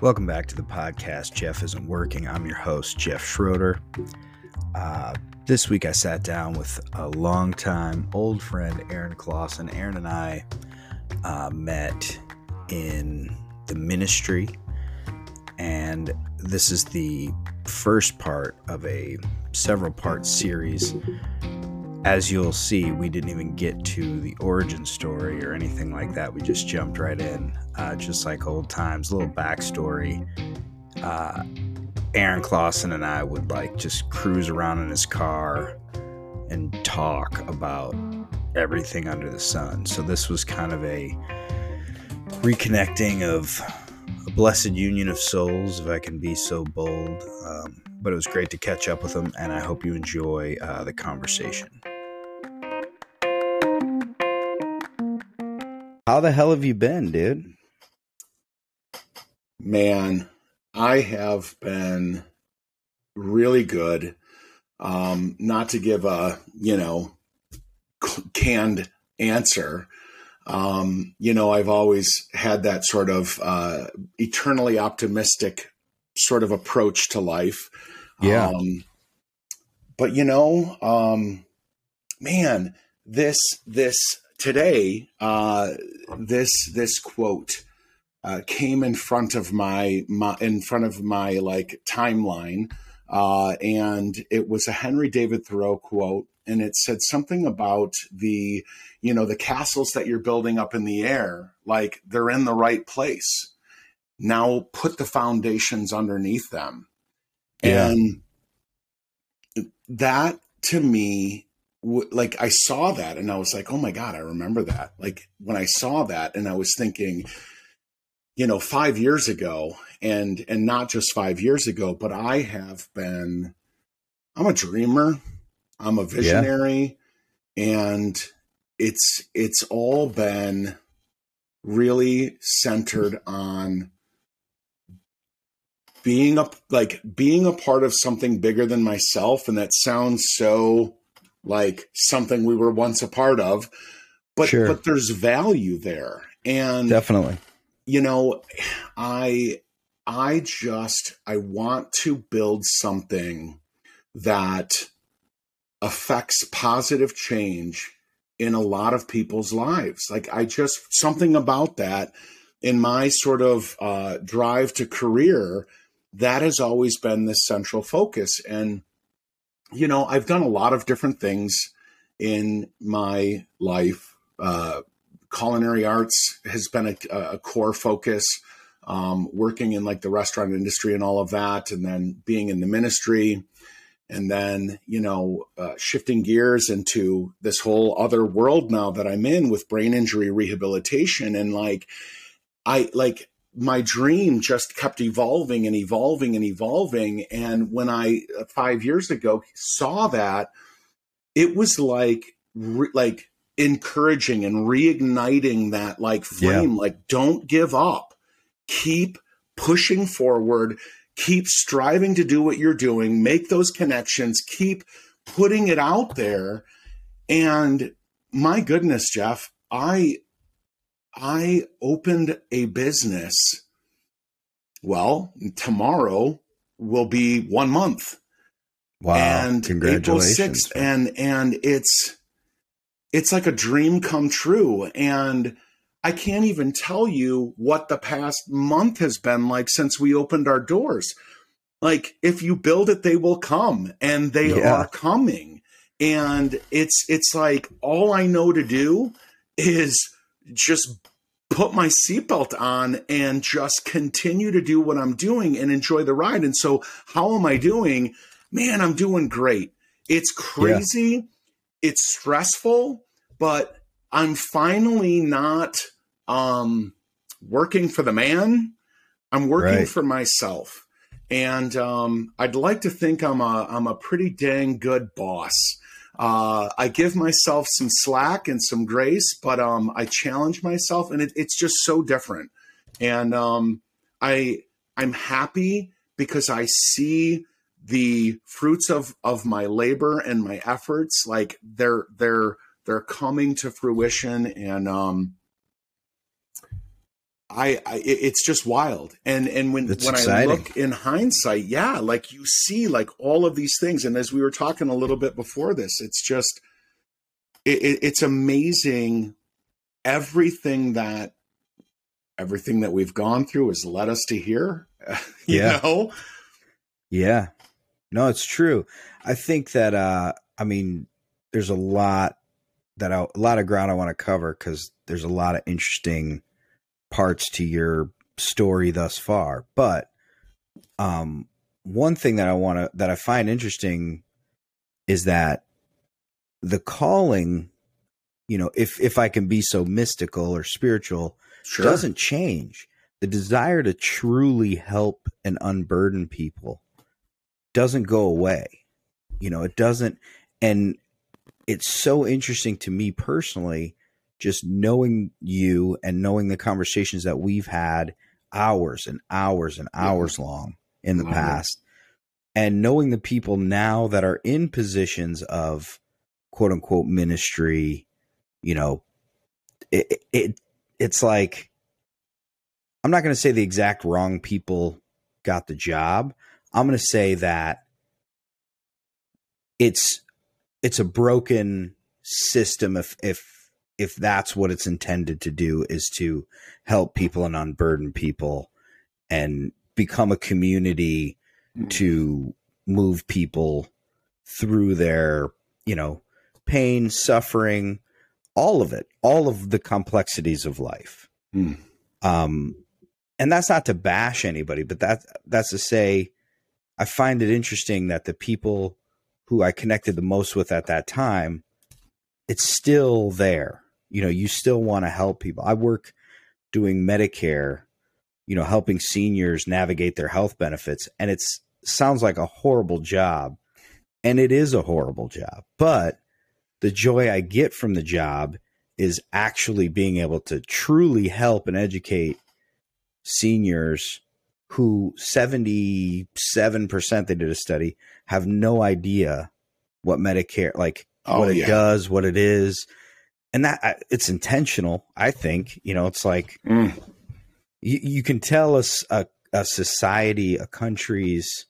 Welcome back to the podcast. Jeff isn't working. I'm your host, Jeff Schroeder. Uh, this week I sat down with a longtime old friend, Aaron Klassen. Aaron and I uh, met in the ministry, and this is the first part of a several part series as you'll see, we didn't even get to the origin story or anything like that. We just jumped right in, uh, just like old times. A little backstory. Uh, Aaron Klassen and I would like just cruise around in his car and talk about everything under the sun. So this was kind of a reconnecting of a blessed union of souls, if I can be so bold. Um, but it was great to catch up with him, and I hope you enjoy uh, the conversation. How the hell have you been, dude? Man, I have been really good. Um, not to give a, you know, canned answer. Um, you know, I've always had that sort of uh, eternally optimistic sort of approach to life. Yeah. Um, but you know, um, man, this this today, uh, this this quote uh, came in front of my, my in front of my like timeline, uh, and it was a Henry David Thoreau quote, and it said something about the you know the castles that you're building up in the air, like they're in the right place. Now put the foundations underneath them, yeah. and that to me like I saw that and I was like, oh my God, I remember that. Like when I saw that and I was thinking, you know, five years ago and, and not just five years ago, but I have been, I'm a dreamer. I'm a visionary yeah. and it's, it's all been really centered on being a like being a part of something bigger than myself and that sounds so like something we were once a part of. But sure. but there's value there. And definitely. you know i i just i want to build something that affects positive change in a lot of people's lives. Like i just something about that in my sort of uh, drive to career that has always been the central focus. And you know, I've done a lot of different things in my life. Uh, culinary arts has been a, a core focus. Um, working in like the restaurant industry and all of that, and then being in the ministry, and then you know uh, shifting gears into this whole other world now that I'm in with brain injury rehabilitation, and like I like my dream just kept evolving and evolving and evolving. And when I uh, five years ago saw that, it was like re- like encouraging and reigniting that like flame. Yeah. Like, don't give up. Keep pushing forward. Keep striving to do what you're doing. Make those connections. Keep putting it out there. And my goodness, Jeff, I I opened a business. Well, tomorrow will be one month. Wow. And April 6th. And and it's it's like a dream come true. And I can't even tell you what the past month has been like since we opened our doors. Like if you build it, they will come and they yeah. are coming. And it's it's like all I know to do is just put my seatbelt on and just continue to do what I'm doing and enjoy the ride. And so, how am I doing? Man, I'm doing great. It's crazy. Yeah. It's stressful, but I'm finally not um, working for the man. I'm working right. for myself. And um, I'd like to think I'm a I'm a pretty dang good boss. Uh, I give myself some slack and some grace, but um, I challenge myself, and it, it's just so different. And um, I I'm happy because I see the fruits of of my labor and my efforts. Like they're they're they're coming to fruition, and um, I, I it's just wild. And and when when exciting. I look in hindsight, yeah, like you see like all of these things. And as we were talking a little bit before this, it's just it, it, it's amazing everything that everything that we've gone through has led us to here. you Yeah. know? Yeah. No, it's true. I think that uh I mean there's a lot that I, a lot of ground I want to cover cuz there's a lot of interesting parts to your story thus far. But um one thing that I want to that I find interesting is that the calling, you know, if if I can be so mystical or spiritual, Sure. doesn't change. The desire to truly help and unburden people doesn't go away. You know, it doesn't. And it's so interesting to me personally, just knowing you and knowing the conversations that we've had hours and hours and Yeah. hours long in the it. past, and knowing the people now that are in positions of quote unquote ministry, you know, it, it it's like I'm not going to say the exact wrong people got the job. I'm going to say that it's it's a broken system if if if that's what it's intended to do is to help people and unburden people and become a community Mm. to move people through their, you know, pain, suffering, all of it, all of the complexities of life. Mm. Um, and that's not to bash anybody, but that that's to say, I find it interesting that the people who I connected the most with at that time, it's still there. You know, you still want to help people. I work doing Medicare, you know, helping seniors navigate their health benefits, and it sounds like a horrible job, and it is a horrible job. But the joy I get from the job is actually being able to truly help and educate seniors who 77% they did a study have no idea what medicare like Oh, what it yeah. does what it is and that it's intentional i think you know it's like Mm. you, you can tell us a, a society a country's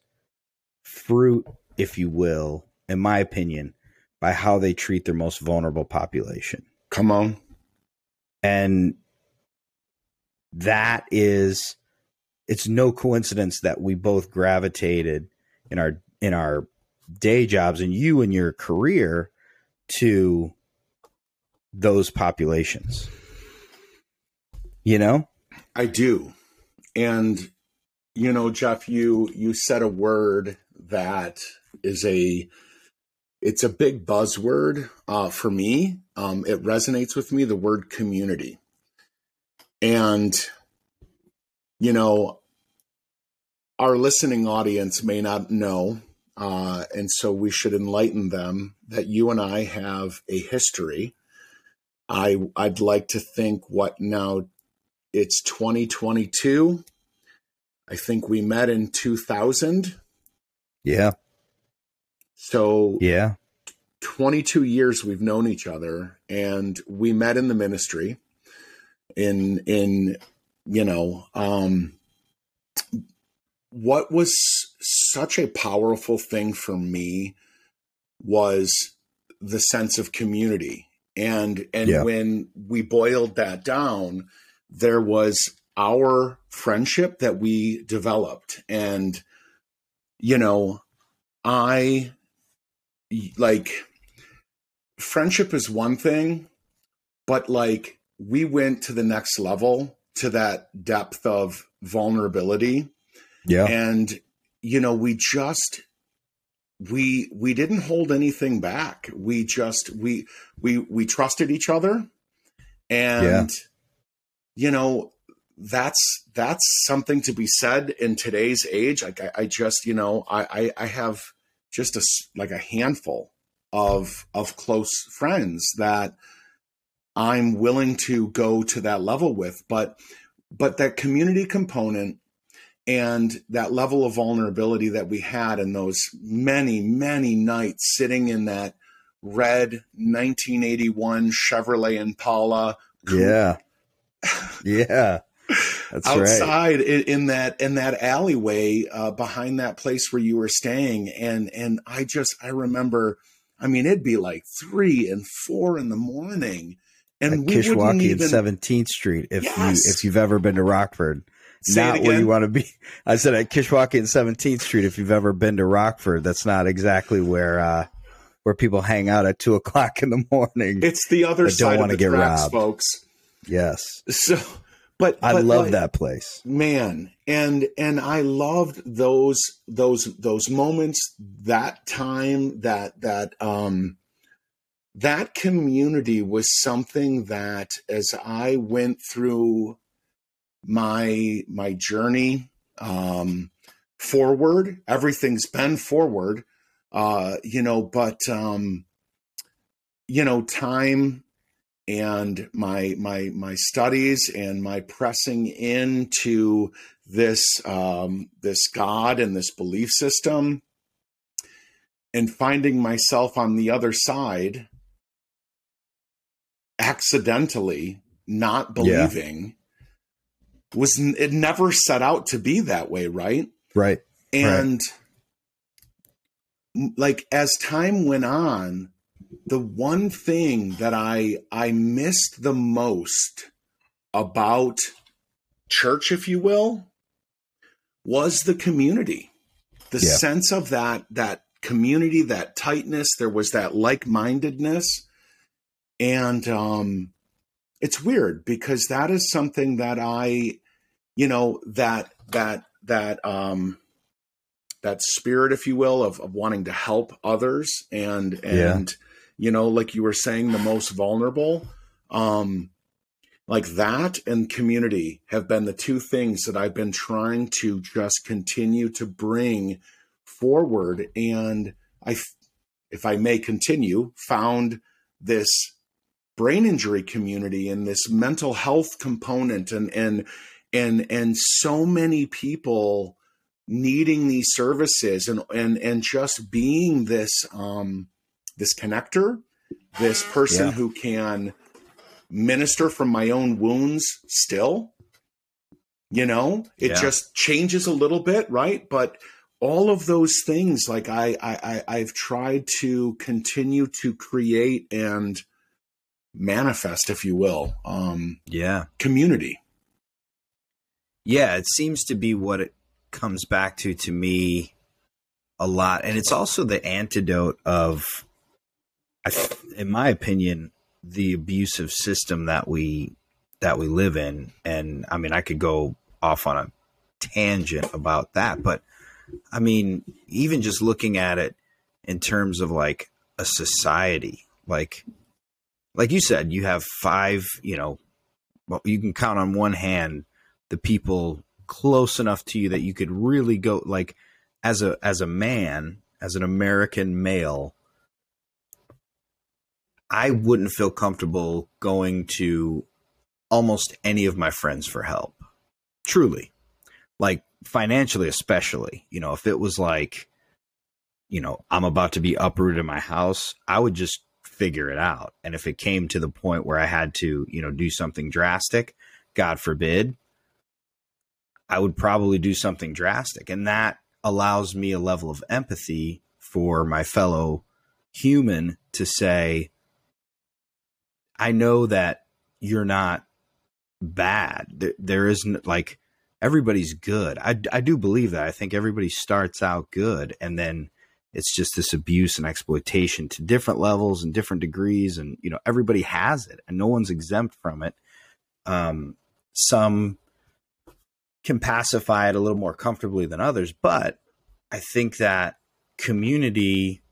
fruit if you will in my opinion by how they treat their most vulnerable population Come on. and that is it's no coincidence that we both gravitated in our in our day jobs and you in your career to those populations you know I do. And you know, Jeff, you you said a word that is a it's a big buzzword uh, for me. Um, it resonates with me. The word community, and you know, our listening audience may not know, uh, and so we should enlighten them that you and I have a history. I I'd like to think what now it's 2022. I think we met in 2000. yeah So yeah 22 years we've known each other and we met in the ministry in in you know um what was such a powerful thing for me was the sense of community and and Yeah. when we boiled that down there was our friendship that we developed. And you know i like friendship is one thing but like we went to the next level to that depth of vulnerability. Yeah. And you know we just we we didn't hold anything back. We just we we we trusted each other. And Yeah. you know that's that's something to be said in today's age. Like i, I just you know I, I i have just a like a handful of of close friends that i'm willing to go to that level with. But but that community component and that level of vulnerability that we had in those many many nights sitting in that red 1981 chevrolet impala yeah yeah That's outside in, in, that in that alleyway uh, behind that place where you were staying, and and I just I remember, I mean, it'd be like three and four in the morning, and At we Kishwaukee even, and Seventeenth Street. If Yes. you if you've ever been to Rockford, Say not where you want to be. I said at Kishwaukee and Seventeenth Street. If you've ever been to Rockford, that's not exactly where uh, where people hang out at two o'clock in the morning. It's the other don't side wanna of the get tracks, robbed. folks. yes, So, but I but love like- that place. man and and i loved those those those moments that time that that um that community was something that as i went through my my journey um forward. Everything's been forward uh you know but um you know time and my my my studies and my pressing into this um, this God and this belief system, and finding myself on the other side, accidentally not believing, was it never set out to be that way, right? Right. And m- like as time went on, the one thing that I I missed the most about church, if you will, was the community. The Yeah. sense of that that community, that tightness, there was that like-mindedness. And um it's weird because that is something that I, you know, that that that um that spirit, if you will, of, of wanting to help others and Yeah. and you know, like you were saying, the most vulnerable. Um like that and community have been the two things that I've been trying to just continue to bring forward. And I, if I may continue, found this brain injury community and this mental health component and and and and so many people needing these services and and and just being this um this connector this person Yeah. who can minister from my own wounds still you know it Yeah. just changes a little bit right but all of those things like I, I i i've tried to continue to create and manifest if you will um Yeah. community Yeah, it seems to be what it comes back to to me a lot, and it's also the antidote of, in my opinion, the abusive system that we that we live in. And I mean, I could go off on a tangent about that, but I mean, even just looking at it in terms of like a society, like like you said, you have five, you know, well, you can count on one hand the people close enough to you that you could really go like as a as a man as an american male i wouldn't feel comfortable going to almost any of my friends for help. Truly. Like financially especially. You know if it was like you know i'm about to be uprooted in my house i would just figure it out and if it came to the point where i had to you know do something drastic god forbid I would probably do something drastic. And that allows me a level of empathy for my fellow human to say, I know that you're not bad. There, there isn't like everybody's good. I, I do believe that. I think everybody starts out good and then it's just this abuse and exploitation to different levels and different degrees. And, you know, everybody has it and no one's exempt from it. Um, some can pacify it a little more comfortably than others, but I think that community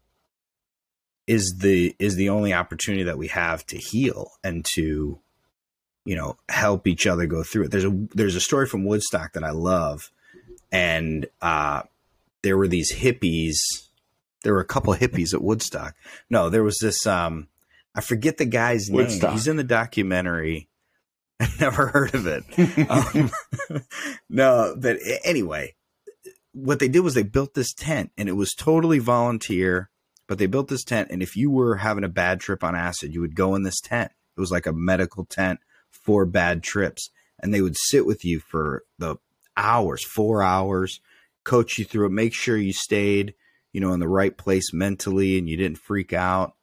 is the is the only opportunity that we have to heal and to you know help each other go through it. There's a there's a story from Woodstock that I love, and uh, there were these hippies. There were a couple hippies at Woodstock. No, there was this. Um, I forget the guy's name. He's in the documentary. I never heard of it. Um, no, but anyway, what they did was they built this tent, and it was totally volunteer. But they built this tent, and if you were having a bad trip on acid, you would go in this tent. It was like a medical tent for bad trips, and they would sit with you for the hours, four hours, coach you through it, make sure you stayed, you know, in the right place mentally and you didn't freak out.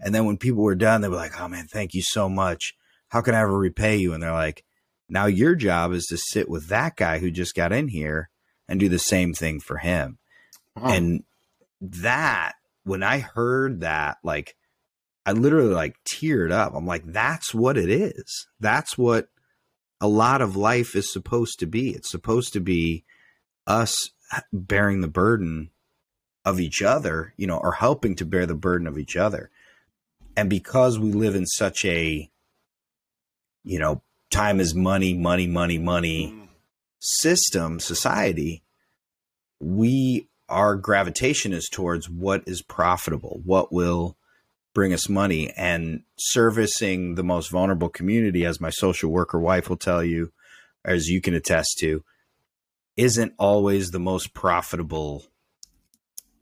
And then when people were done, they were like, "Oh man, thank you so much. How can I ever repay you?" And they're like, "Now your job is to sit with that guy who just got in here and do the same thing for him." Wow. And that when I heard that, like I literally like teared up. I'm like, that's what it is. That's what a lot of life is supposed to be. It's supposed to be us bearing the burden of each other, you know, are helping to bear the burden of each other. And because we live in such a, you know, time is money, money, money, money mm. system, society, we, our gravitation is towards what is profitable, what will bring us money and servicing the most vulnerable community, as my social worker wife will tell you, as you can attest to, isn't always the most profitable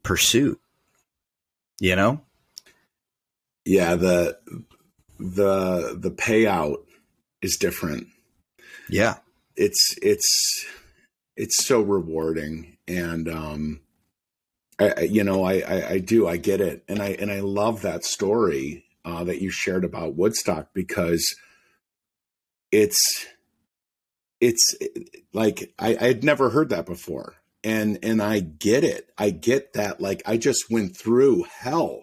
pursuit. You know? Yeah, the the the payout is different. Yeah. It's it's it's so rewarding and um I, you know, I, I, I, do, I get it. And I, and I love that story uh, that you shared about Woodstock because it's, it's like, I, I had never heard that before. And, and I get it. I get that. Like, I just went through hell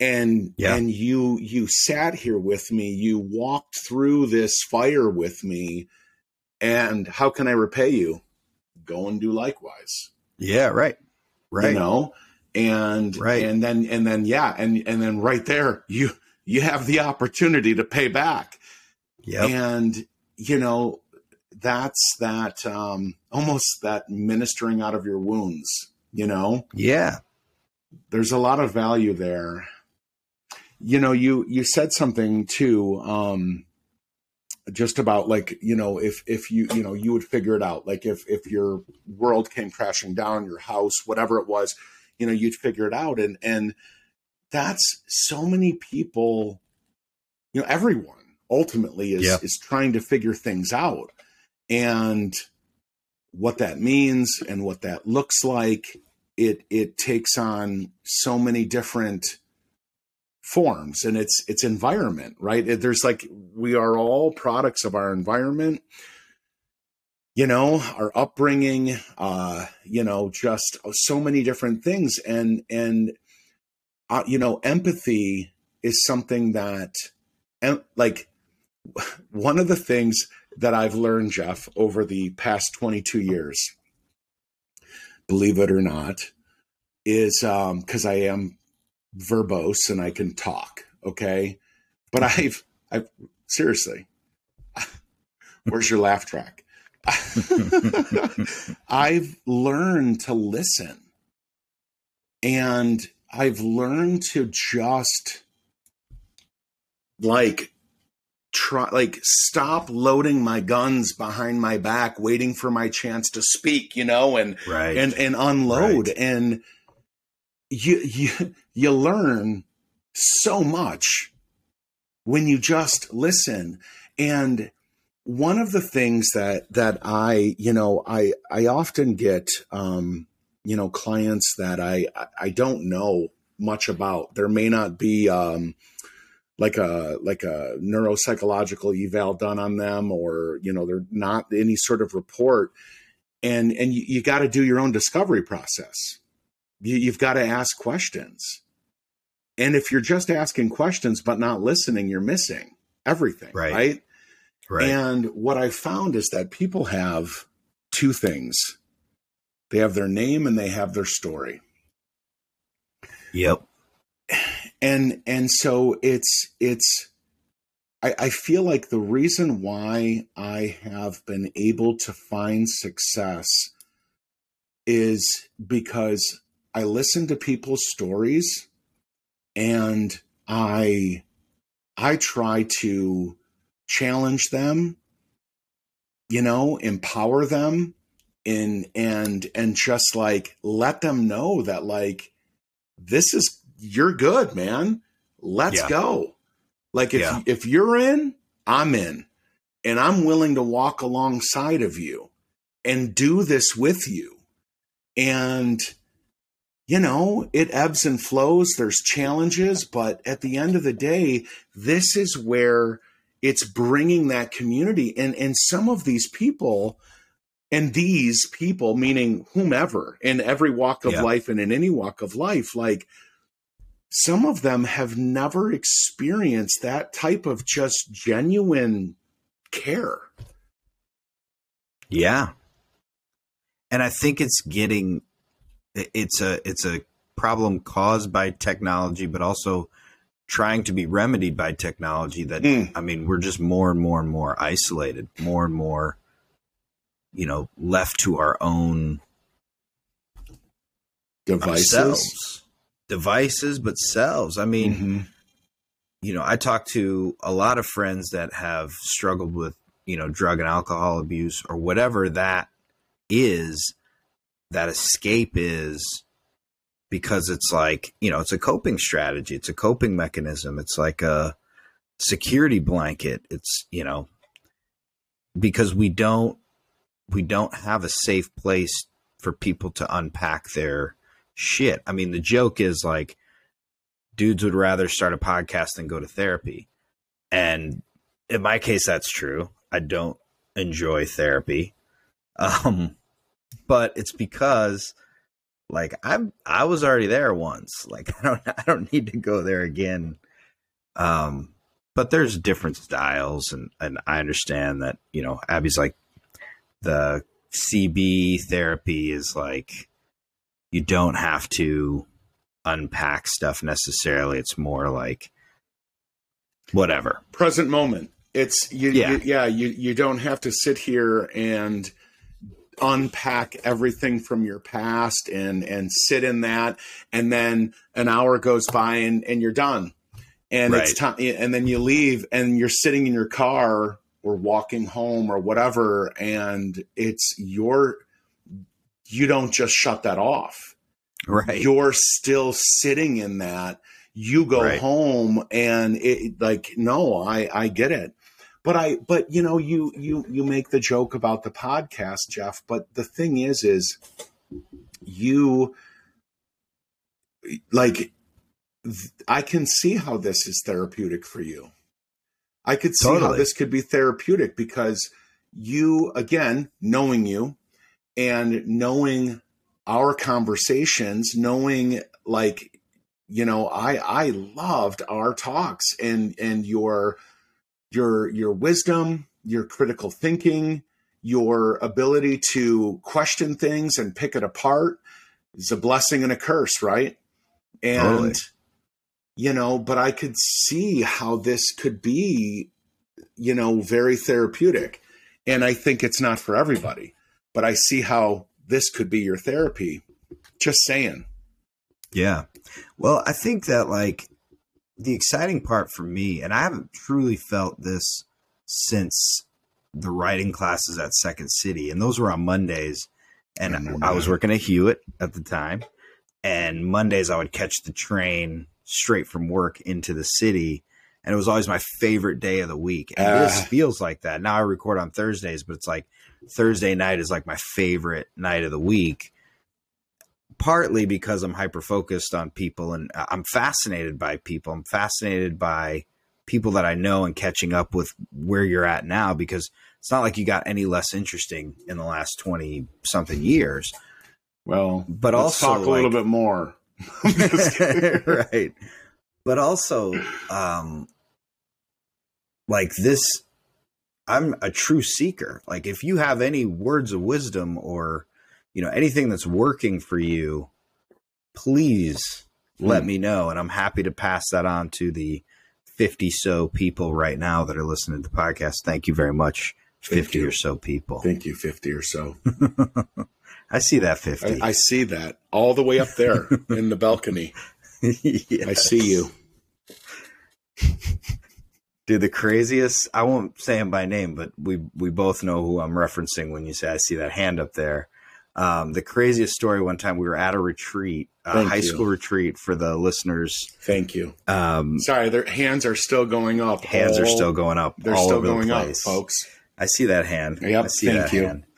and, yeah. and you, you sat here with me, you walked through this fire with me. And how can I repay you? Go and do likewise. Yeah, right right. you know, and right. and then and then yeah, and and then right there you you have the opportunity to pay back. Yeah, and you know that's that um almost that ministering out of your wounds. You know, yeah. There's a lot of value there. You know, you you said something too. Um, just about like you know if if you you know you would figure it out like if if your world came crashing down your house whatever it was you know you'd figure it out and and that's so many people you know everyone ultimately is yeah. is trying to figure things out and what that means and what that looks like it it takes on so many different forms and it's it's environment right? There's like we are all products of our environment. You know our upbringing uh you know just so many different things and and uh, you know empathy is something that and like one of the things that I've learned Jeff over the past 22 years believe it or not is um cuz I am verbose and I can talk. Okay. But I've, I've seriously, where's your laugh track? I've learned to listen and I've learned to just like try like stop loading my guns behind my back waiting for my chance to speak you know and right. and and unload right. and you you you learn so much when you just listen and one of the things that that I you know I I often get um you know clients that I I don't know much about there may not be um like a like a neuropsychological eval done on them or you know they're not any sort of report and and you, you got to do your own discovery process you, you've got to ask questions. And if you're just asking questions but not listening, you're missing everything, right? Right. right. And what I found is that people have two things. They have their name and they have their story. Yep. And and so it's it's I, I feel like the reason why I have been able to find success is because I listen to people's stories and I I try to challenge them, you know, empower them in and and just like let them know that like this is you're good, man. Let's yeah. go. Like if yeah. if you're in, I'm in. and I'm willing to walk alongside of you and do this with you. And, you know, it ebbs and flows, there's challenges, but at the end of the day, this is where it's bringing that community. And, and some of these people, and these people, meaning whomever in every walk of yeah. life and in any walk of life, like some of them have never experienced that type of just genuine care. Yeah. And I think it's getting it's a it's a problem caused by technology but also trying to be remedied by technology that mm. I mean we're just more and more and more isolated, more and more you know, left to our own devices. Ourselves. Devices but selves. I mean, mm-hmm. you know, I talk to a lot of friends that have struggled with, you know, drug and alcohol abuse or whatever that is that escape is because it's like you know it's a coping strategy it's a coping mechanism it's like a security blanket it's you know because we don't we don't have a safe place for people to unpack their shit i mean the joke is like dudes would rather start a podcast than go to therapy and in my case that's true i don't enjoy therapy um but it's because like I'm I was already there once. Like I don't I don't need to go there again. Um but there's different styles and and I understand that, you know, Abby's like the CB therapy is like you don't have to unpack stuff necessarily. It's more like whatever. Present moment. It's you, yeah. You, yeah, you you don't have to sit here and unpack everything from your past and and sit in that and then an hour goes by and, and you're done and right. it's time and then you leave and you're sitting in your car or walking home or whatever and it's your you don't just shut that off right you're still sitting in that you go right. home and it like no i i get it but I but you know you you you make the joke about the podcast, Jeff, but the thing is is you like I can see how this is therapeutic for you. I could see totally. how this could be therapeutic because you again knowing you and knowing our conversations, knowing like you know I I loved our talks and and your your your wisdom, your critical thinking, your ability to question things and pick it apart is a blessing and a curse, right? And totally. you know, but I could see how this could be, you know, very therapeutic. And I think it's not for everybody, but I see how this could be your therapy. Just saying. Yeah. Well, I think that like the exciting part for me, and I haven't truly felt this since the writing classes at Second City, and those were on Mondays. And I, I was working at Hewitt at the time, and Mondays I would catch the train straight from work into the city, and it was always my favorite day of the week. And uh, this feels like that. Now I record on Thursdays, but it's like Thursday night is like my favorite night of the week partly because I'm hyper focused on people and I'm fascinated by people. I'm fascinated by people that I know and catching up with where you're at now because it's not like you got any less interesting in the last 20 something years. Well, but also talk a like, little bit more. right. But also um like this I'm a true seeker. Like if you have any words of wisdom or you know anything that's working for you please mm. let me know and i'm happy to pass that on to the 50 so people right now that are listening to the podcast. Thank you very much 50 or so people. Thank you 50 or so. I see that 50 I, I, see that all the way up there in the balcony. Yes. i see you Dude, the craziest, I won't say him by name, but we we both know who I'm referencing when you say I see that hand up there Um, the craziest story one time we were at a retreat, a Thank high you. school retreat for the listeners. Thank you. Um, Sorry, their hands are still going up. hands are still going up. They're all still going up, folks. I see that hand. Yep, I see thank that you. hand.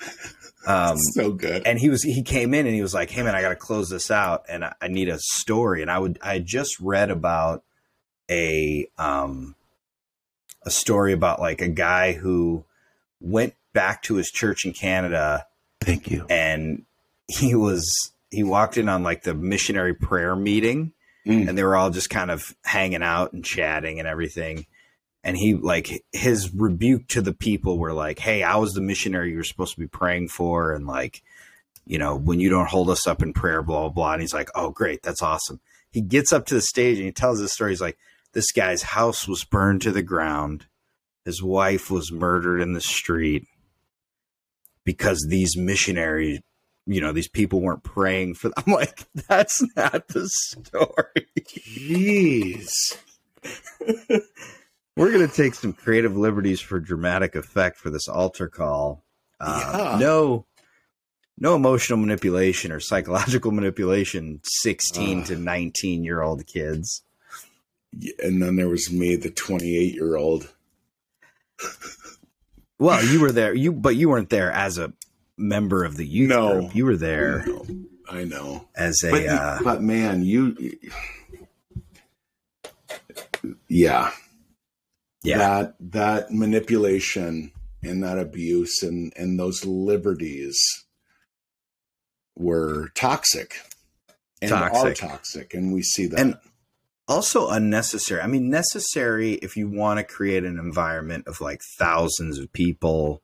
Um, so good. and he was he came in and he was like, "Hey man, I got to close this out, and I, I need a story." And I would I just read about a um a story about like a guy who went back to his church in Canada Thank you. and he was he walked in on like the missionary prayer meeting Mm. and they were all just kind of hanging out and chatting and everything. And he like his rebuke to the people were like hey i was the missionary you were supposed to be praying for and like you know when you don't hold us up in prayer blah blah blah. And he's like oh great. That's awesome. He gets up to the stage and he tells this story. He's like this guy's house was burned to the ground his wife was murdered in the street because these missionaries you know these people weren't praying for them. i'm like that's not the story Jeez. we're going to take some creative liberties for dramatic effect for this altar call uh, Yeah. no no emotional manipulation or psychological manipulation 16 Uh. to 19 year old kids And then there was me, the 28 year old. well you were there you but you weren't there as a member of the youth No. group you were there I know. as a But, uh, but man, you. Yeah. yeah That, that manipulation and that abuse and, and those liberties were toxic and are Toxic. toxic. And we see that. And also unnecessary. I mean, necessary if you want to create an environment of like thousands of people.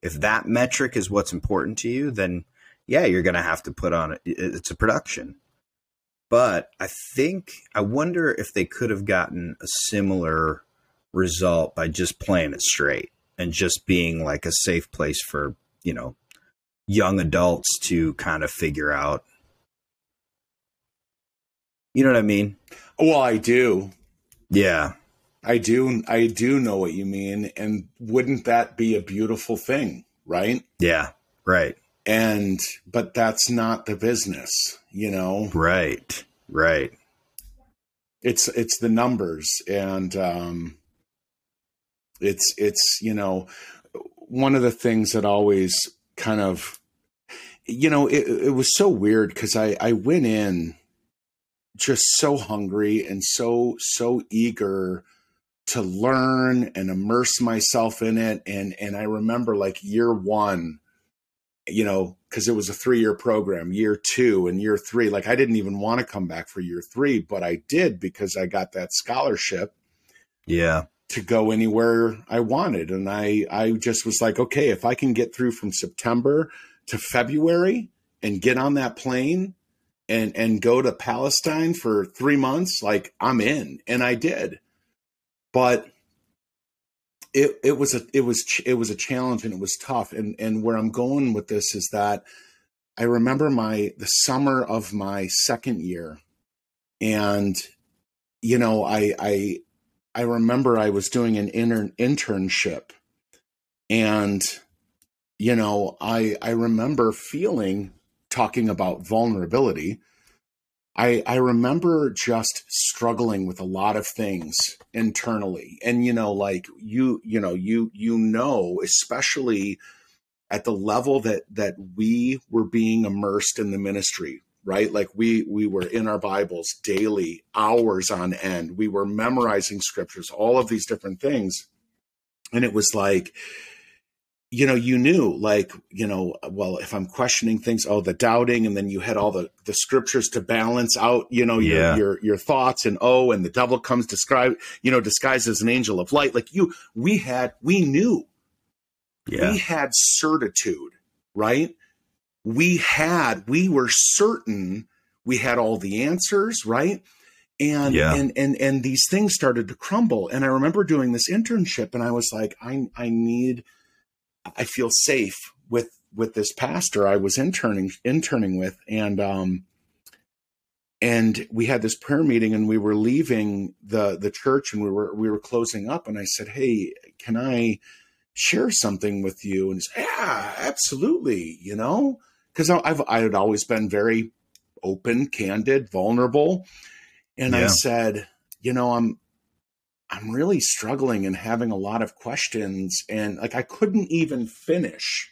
If that metric is what's important to you, then yeah, you're going to have to put on it. It's a production. But I think, I wonder if they could have gotten a similar result by just playing it straight and just being like a safe place for, you know, young adults to kind of figure out. You know what I mean? Well, I do. Yeah. I do. I do know what you mean. And wouldn't that be a beautiful thing? Right. Yeah. Right. And, but that's not the business, you know? Right. Right. it's it's the numbers and um it's it's you know one of the things that always kind of you know it, it was so weird because i i went in just so hungry and so so eager to learn and immerse myself in it and and i remember like year one you know because it was a three year program year two and year three like i didn't even want to come back for year three but i did because i got that scholarship Yeah. to go anywhere i wanted and i i just was like okay if i can get through from september to february and get on that plane and and go to palestine for three months like i'm in. And i did. But it it was a it was it was a challenge and it was tough. And and where I'm going with this is that I remember my the summer of my second year and you know I I I remember I was doing an intern internship and you know I I remember feeling talking about vulnerability I, I remember just struggling with a lot of things internally. And you know like you you know you you know especially at the level that that we were being immersed in the ministry right? Like we we were in our bibles daily hours on end. We were memorizing scriptures all of these different things. And it was like you know you knew like you know well if i'm questioning things oh the doubting and then you had all the the scriptures to balance out you know your Yeah. your your thoughts and oh and the devil comes described you know disguised as an angel of light like you we had we knew Yeah. we had certitude right we had we were certain we had all the answers right and Yeah. and and and these things started to crumble and i remember doing this internship and i was like i i need i feel safe with with this pastor i was interning interning with. And um and we had this prayer meeting and we were leaving the the church and we were we were closing up. And i said hey can i share something with you? And he said yeah absolutely you know? Because I've I had always been very open, candid, vulnerable, and yeah. I said, you know, I'm I'm really struggling and having a lot of questions, and like I couldn't even finish.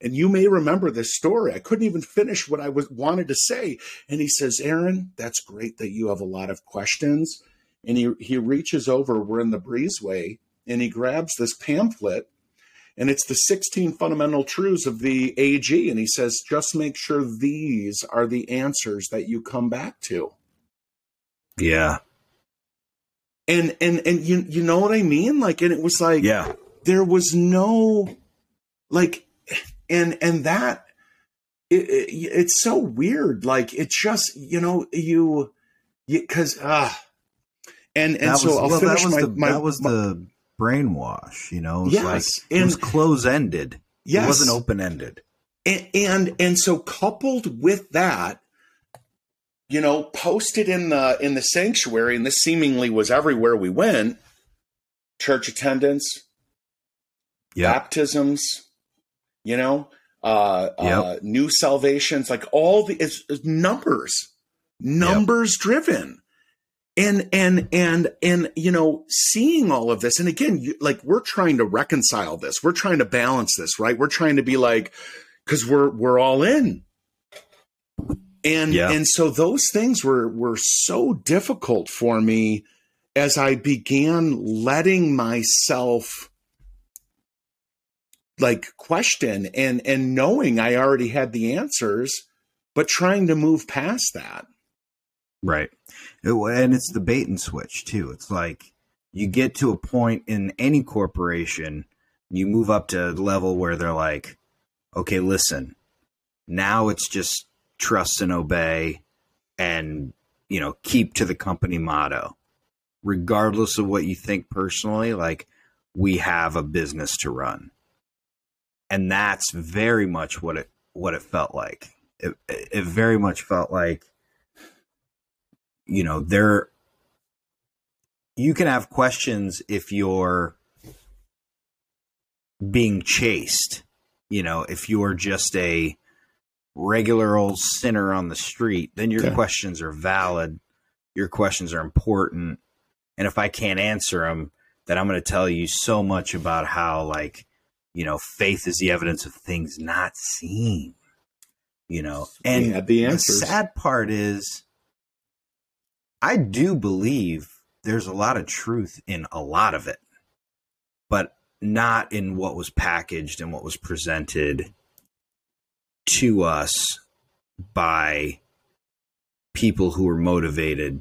And you may remember this story. I couldn't even finish what I was wanted to say. And he says, Aaron, that's great that you have a lot of questions. And he he reaches over, we're in the breezeway, and he grabs this pamphlet and it's the 16 fundamental truths of the AG. And he says, just make sure these are the answers that you come back to. Yeah. And and and you you know what I mean? Like, and it was like, yeah, there was no like, and and that it, it, it's so weird. Like, it just you know you because ah. Uh, and and that so was, I'll well, finish that was my, the, my, that was my, the brainwash. You know, it yes, like, it was close ended. Yes, it wasn't open ended. And, and and so coupled with that, you know, posted in the in the sanctuary, and this seemingly was everywhere we went. Church attendance, yep. baptisms, you know, uh, yep. uh, new salvations, like all the it's, it's numbers, numbers yep. driven and and and and you know seeing all of this and again you, like we're trying to reconcile this we're trying to balance this right we're trying to be like because we're we're all in and yeah. and so those things were were so difficult for me as i began letting myself like question and and knowing i already had the answers but trying to move past that right and it's the bait and switch too. It's like you get to a point in any corporation, you move up to a level where they're like, okay, listen, now it's just trust and obey and, you know, keep to the company motto. Regardless of what you think personally, like we have a business to run. And that's very much what it what it felt like. It, it very much felt like you know, there you can have questions if you're being chased. You know, if you're just a regular old sinner on the street, then your questions are valid. Your questions are important. And if I can't answer them, then I'm going to tell you so much about how, like, you know, faith is the evidence of things not seen. You know, and yeah, the, the sad part is I do believe there's a lot of truth in a lot of it, but not in what was packaged and what was presented to us by people who are motivated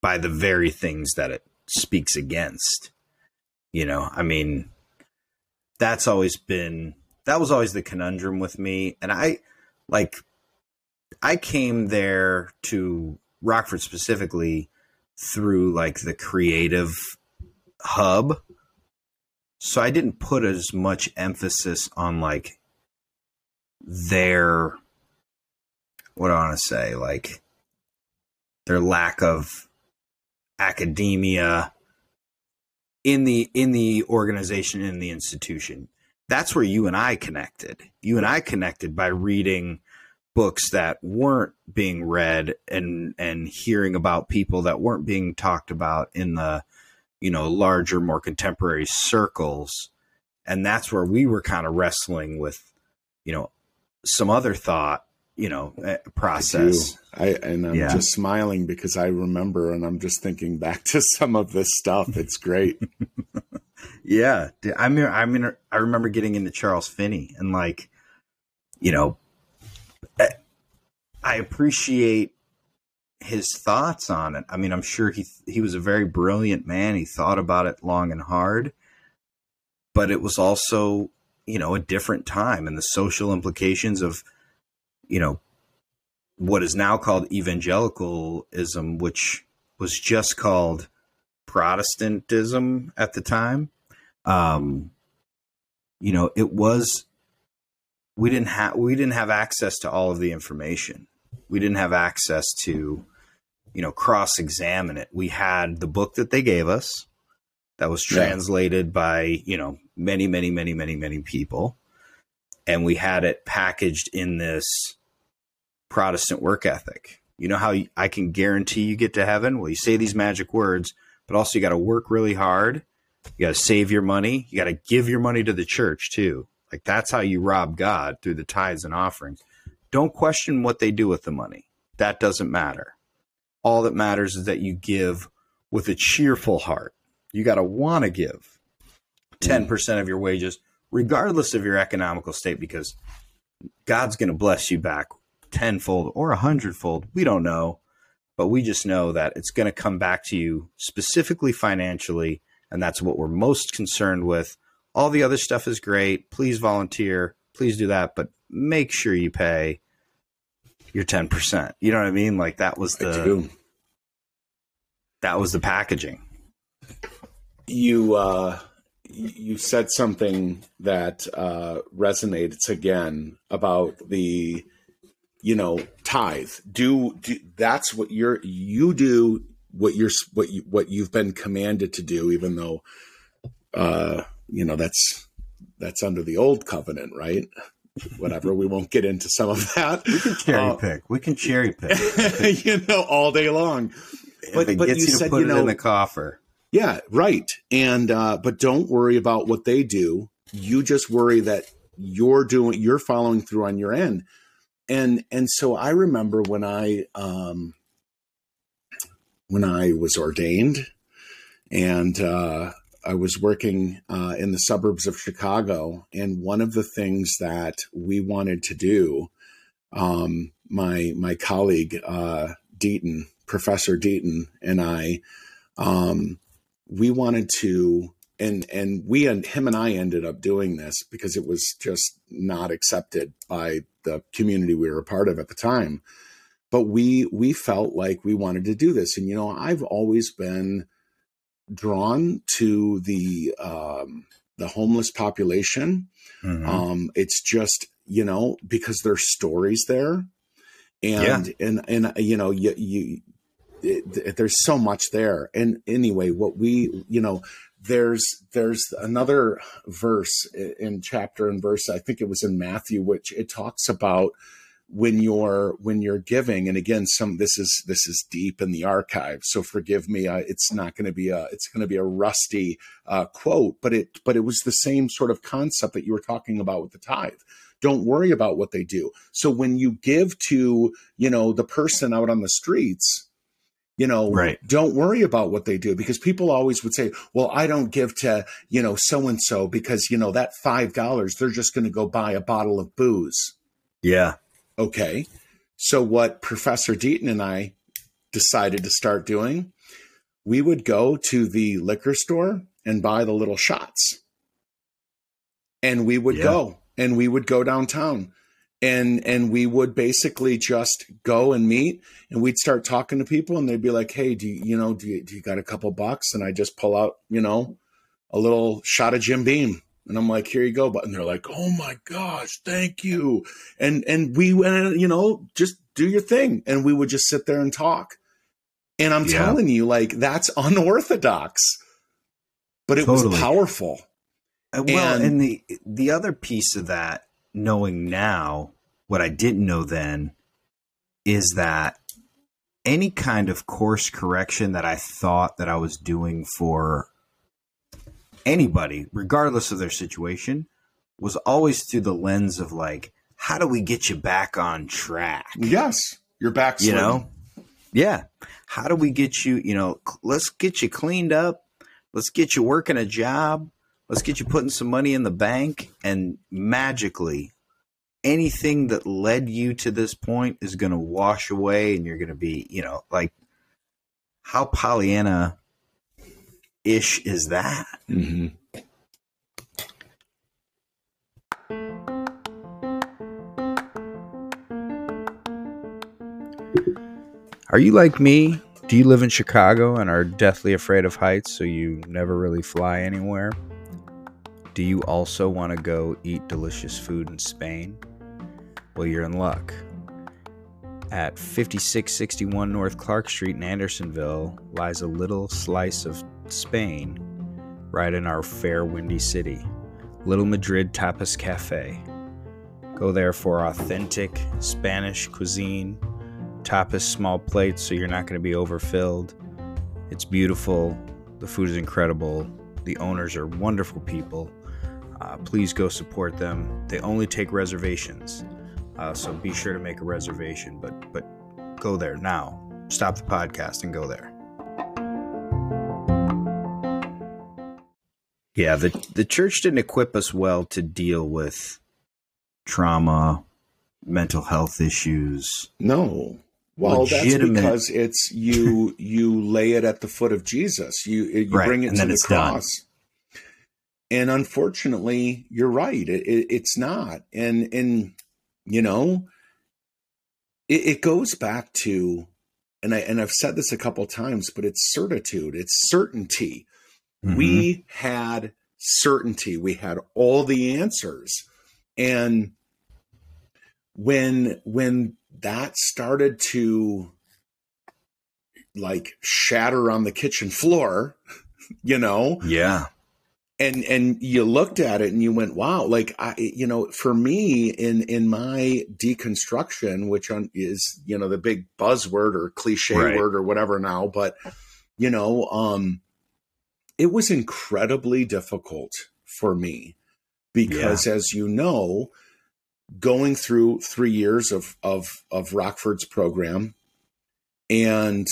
by the very things that it speaks against. You know, I mean, that's always been that was always the conundrum with me. And I like I came there to Rockford specifically through like the creative hub. So I didn't put as much emphasis on like their what do I want to say? Like their lack of academia in the in the organization in the institution. That's where you and I connected. You and I connected by reading books that weren't being read and and hearing about people that weren't being talked about in the you know larger more contemporary circles and that's where we were kind of wrestling with you know some other thought you know eh, process I, I and i'm yeah. just smiling because i remember and i'm just thinking back to some of this stuff it's great yeah i mean i mean i remember getting into charles finney and like you know I appreciate his thoughts on it. I mean, I'm sure he he was a very brilliant man. He thought about it long and hard, but it was also, you know, a different time and the social implications of, you know, what is now called evangelicalism, which was just called Protestantism at the time. Um, you know, it was we didn't have we didn't have access to all of the information. We didn't have access to you know cross examine it. We had the book that they gave us that was translated yeah. by you know many many many many many people and we had it packaged in this Protestant work ethic. You know how I can guarantee you get to heaven? Well, you say these magic words, but also you got to work really hard. You got to save your money. You got to give your money to the church too. Like that's how you rob God through the tithes and offerings. Don't question what they do with the money. That doesn't matter. All that matters is that you give with a cheerful heart. You got to want to give 10% mm. of your wages, regardless of your economical state, because God's going to bless you back tenfold or a hundredfold. We don't know, but we just know that it's going to come back to you specifically financially. And that's what we're most concerned with. All the other stuff is great. Please volunteer. Please do that. But make sure you pay your 10%. You know what I mean? Like that was the that was the packaging. You uh you said something that uh resonates again about the you know tithe. Do, do that's what you're you do what you're what you what you've been commanded to do even though uh you know that's that's under the old covenant, right? whatever. we won't get into some of that. We can cherry uh, pick. We can cherry pick. you know, all day long. But, but gets you, said, put you know, it in the coffer. Yeah, right. And uh, but don't worry about what they do. You just worry that you're doing, you're following through on your end. And and so I remember when I um, when I was ordained, and uh, I was working uh, in the suburbs of Chicago, and one of the things that we wanted to do, um, my my colleague uh, Deaton, Professor Deaton, and I, um, we wanted to, and and we and him and I ended up doing this because it was just not accepted by the community we were a part of at the time. But we we felt like we wanted to do this, and you know, I've always been drawn to the um, the homeless population. Mm-hmm. Um, it's just you know because there's stories there, and yeah. and and you know you you it, there's so much there. And anyway, what we you know there's there's another verse in chapter and verse I think it was in Matthew which it talks about when you're when you're giving. And again some this is this is deep in the archive so forgive me uh, it's not going to be a it's going to be a rusty uh, quote but it but it was the same sort of concept that you were talking about with the tithe. Don't worry about what they do. So when you give to you know the person out on the streets you know right. don't worry about what they do because people always would say well i don't give to you know so and so because you know that five dollars they're just going to go buy a bottle of booze yeah Okay. So, what Professor Deaton and I decided to start doing, we would go to the liquor store and buy the little shots. And we would yeah. go and we would go downtown and and we would basically just go and meet and we'd start talking to people and they'd be like hey do you, you know do you, do you got a couple bucks and i just pull out you know a little shot of jim beam and I'm like, here you go. But and they're like, oh my gosh, thank you. And and we went, you know, just do your thing. And we would just sit there and talk. And I'm yeah. telling you, like, that's unorthodox. But it totally. was powerful. Uh, well, and, and the the other piece of that, knowing now what I didn't know then, is that any kind of course correction that I thought that I was doing for anybody, regardless of their situation, was always through the lens of like, how do we get you back on track? Yes, you're back. You know, yeah. How do we get you? You know, let's get you cleaned up. Let's get you working a job. Let's get you putting some money in the bank, and magically, anything that led you to this point is going to wash away, and you're going to be, you know, like how Pollyanna ish is that? Mm-hmm. Are you like me? Do you live in Chicago and are deathly afraid of heights, so you never really fly anywhere? Do you also want to go eat delicious food in Spain? Well, you're in luck. At 5661 North Clark Street in Andersonville lies a little slice of Spain, right in our fair windy city, Little Madrid Tapas Cafe. Go there for authentic Spanish cuisine, tapas small plates so you're not going to be overfilled. It's beautiful. The food is incredible. The owners are wonderful people. Uh, please go support them. They only take reservations, uh, so be sure to make a reservation. But but go there now. Stop the podcast and go there. Yeah, the the church didn't equip us well to deal with trauma, mental health issues. No. Well, Legitimate. that's because it's you you lay it at the foot of Jesus. You you right. bring it to the cross. Done. And unfortunately, you're right. It, it, it's not. And and you know, it, it goes back to and I and I've said this a couple times, but it's certitude, it's certainty. Mm-hmm. We had certainty. We had all the answers. And when when that started to like shatter on the kitchen floor, you know? Yeah. And and you looked at it and you went, "Wow!" Like I, you know, for me in in my deconstruction, which is you know the big buzzword or cliche right. word or whatever now, but you know, um, it was incredibly difficult for me because, yeah. as you know, going through three years of, of, of Rockford's program and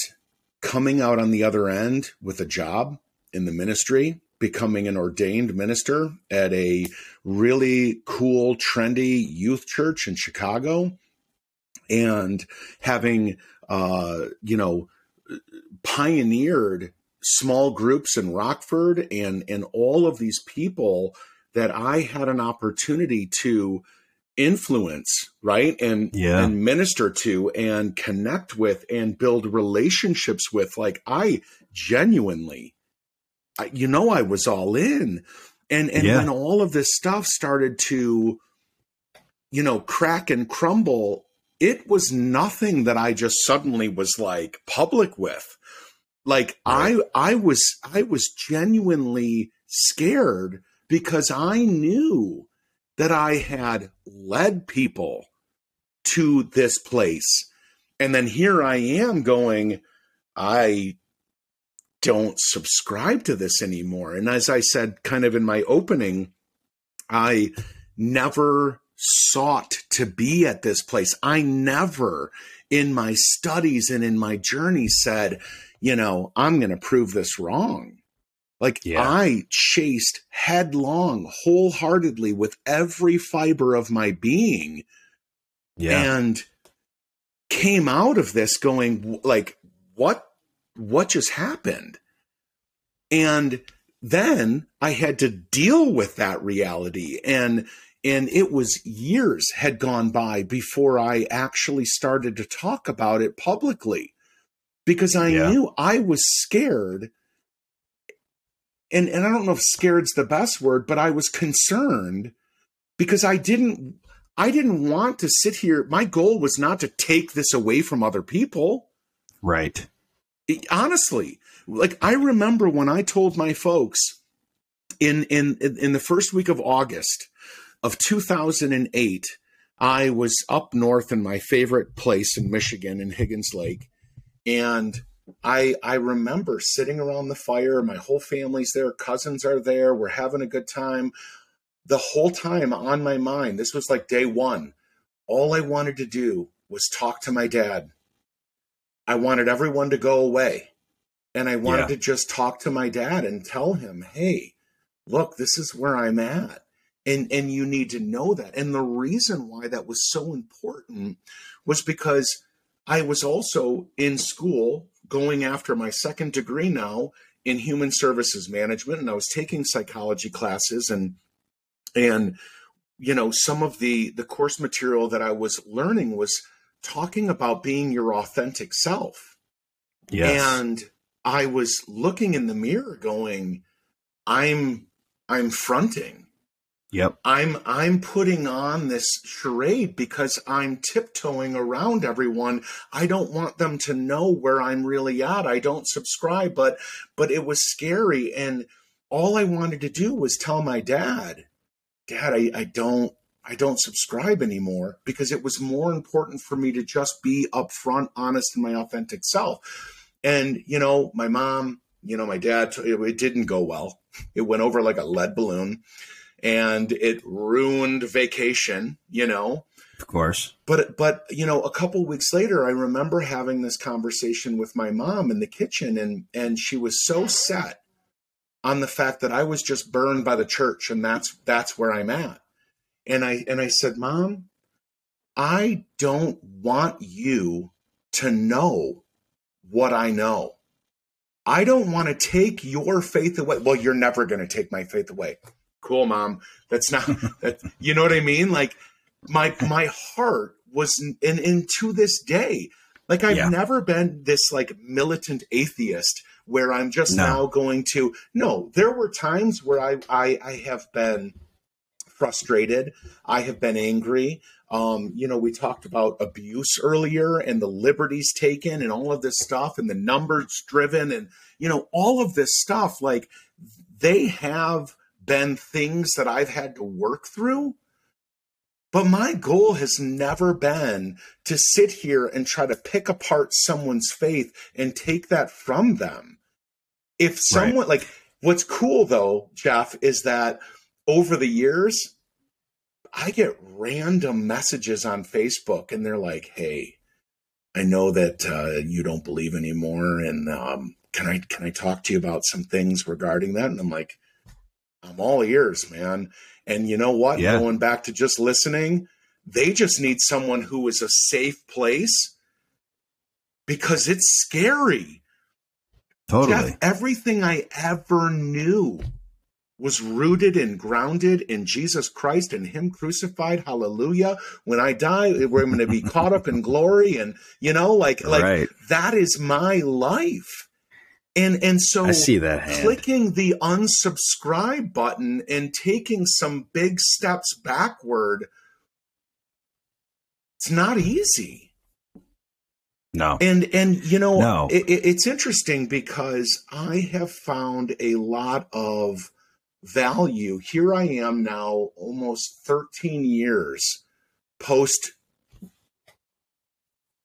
coming out on the other end with a job in the ministry, becoming an ordained minister at a really cool, trendy youth church in Chicago, and having, uh, you know, pioneered small groups in Rockford and and all of these people that I had an opportunity to influence, right? And yeah. and minister to and connect with and build relationships with like I genuinely you know I was all in. And and yeah. when all of this stuff started to you know crack and crumble, it was nothing that I just suddenly was like public with like right. I I was I was genuinely scared because I knew that I had led people to this place. And then here I am going, I don't subscribe to this anymore. And as I said, kind of in my opening, I never sought to be at this place. I never, in my studies and in my journey, said, you know, I'm going to prove this wrong. Like yeah. I chased headlong, wholeheartedly with every fiber of my being. Yeah. And came out of this going like what what just happened? And then I had to deal with that reality and and it was years had gone by before I actually started to talk about it publicly because I yeah. knew I was scared. And, and I don't know if scared's the best word, but I was concerned because I didn't I didn't want to sit here. My goal was not to take this away from other people. Right. Honestly, like I remember when I told my folks in in in the first week of August of 2008, I was up north in my favorite place in Michigan in Higgins Lake and I I remember sitting around the fire. My whole family's there. Cousins are there. We're having a good time. The whole time on my mind, this was like day one. All I wanted to do was talk to my dad. I wanted everyone to go away. And I wanted yeah. to just talk to my dad and tell him, hey, look, this is where I'm at. And and you need to know that. And the reason why that was so important was because I was also in school going after my second degree now in human services management and I was taking psychology classes and and you know some of the the course material that I was learning was talking about being your authentic self. Yes. And I was looking in the mirror going I'm I'm fronting Yep. I'm I'm putting on this charade because I'm tiptoeing around everyone. I don't want them to know where I'm really at. I don't subscribe, but but it was scary and all I wanted to do was tell my dad, Dad, I, I don't I don't subscribe anymore because it was more important for me to just be upfront, honest, and my authentic self. And, you know, my mom, you know, my dad, it didn't go well. It went over like a lead balloon and it ruined vacation, you know. Of course. But but you know, a couple weeks later I remember having this conversation with my mom in the kitchen and and she was so set on the fact that I was just burned by the church and that's that's where I'm at. And I and I said, "Mom, I don't want you to know what I know. I don't want to take your faith away. Well, you're never going to take my faith away. Cool, mom. That's not that you know what I mean? Like my my heart was and, and to this day, like I've yeah. never been this like militant atheist where I'm just no. now going to no, there were times where I I, I have been frustrated. I have been angry. Um, you know, we talked about abuse earlier and the liberties taken and all of this stuff and the numbers driven and, you know, all of this stuff. Like they have been things that I've had to work through. But my goal has never been to sit here and try to pick apart someone's faith and take that from them. If someone, right. like, what's cool though, Jeff, is that over the years, I get random messages on Facebook and they're like, "Hey, I know that uh, you don't believe anymore, and um, can I can I talk to you about some things regarding that?" And I'm like, "I'm all ears, man." And you know what? Yeah. Going back to just listening, they just need someone who is a safe place because it's scary. Totally. Jeff, everything I ever knew was rooted and grounded in Jesus Christ and Him crucified. Hallelujah. When I die, we're going to be caught up in glory. And, you know, like, like right. that is my life. And, and so I see that hand. clicking the unsubscribe button and taking some big steps backward, it's not easy. No. And and you know no. It, it's interesting because I have found a lot of value. Here I am now, almost 13 years post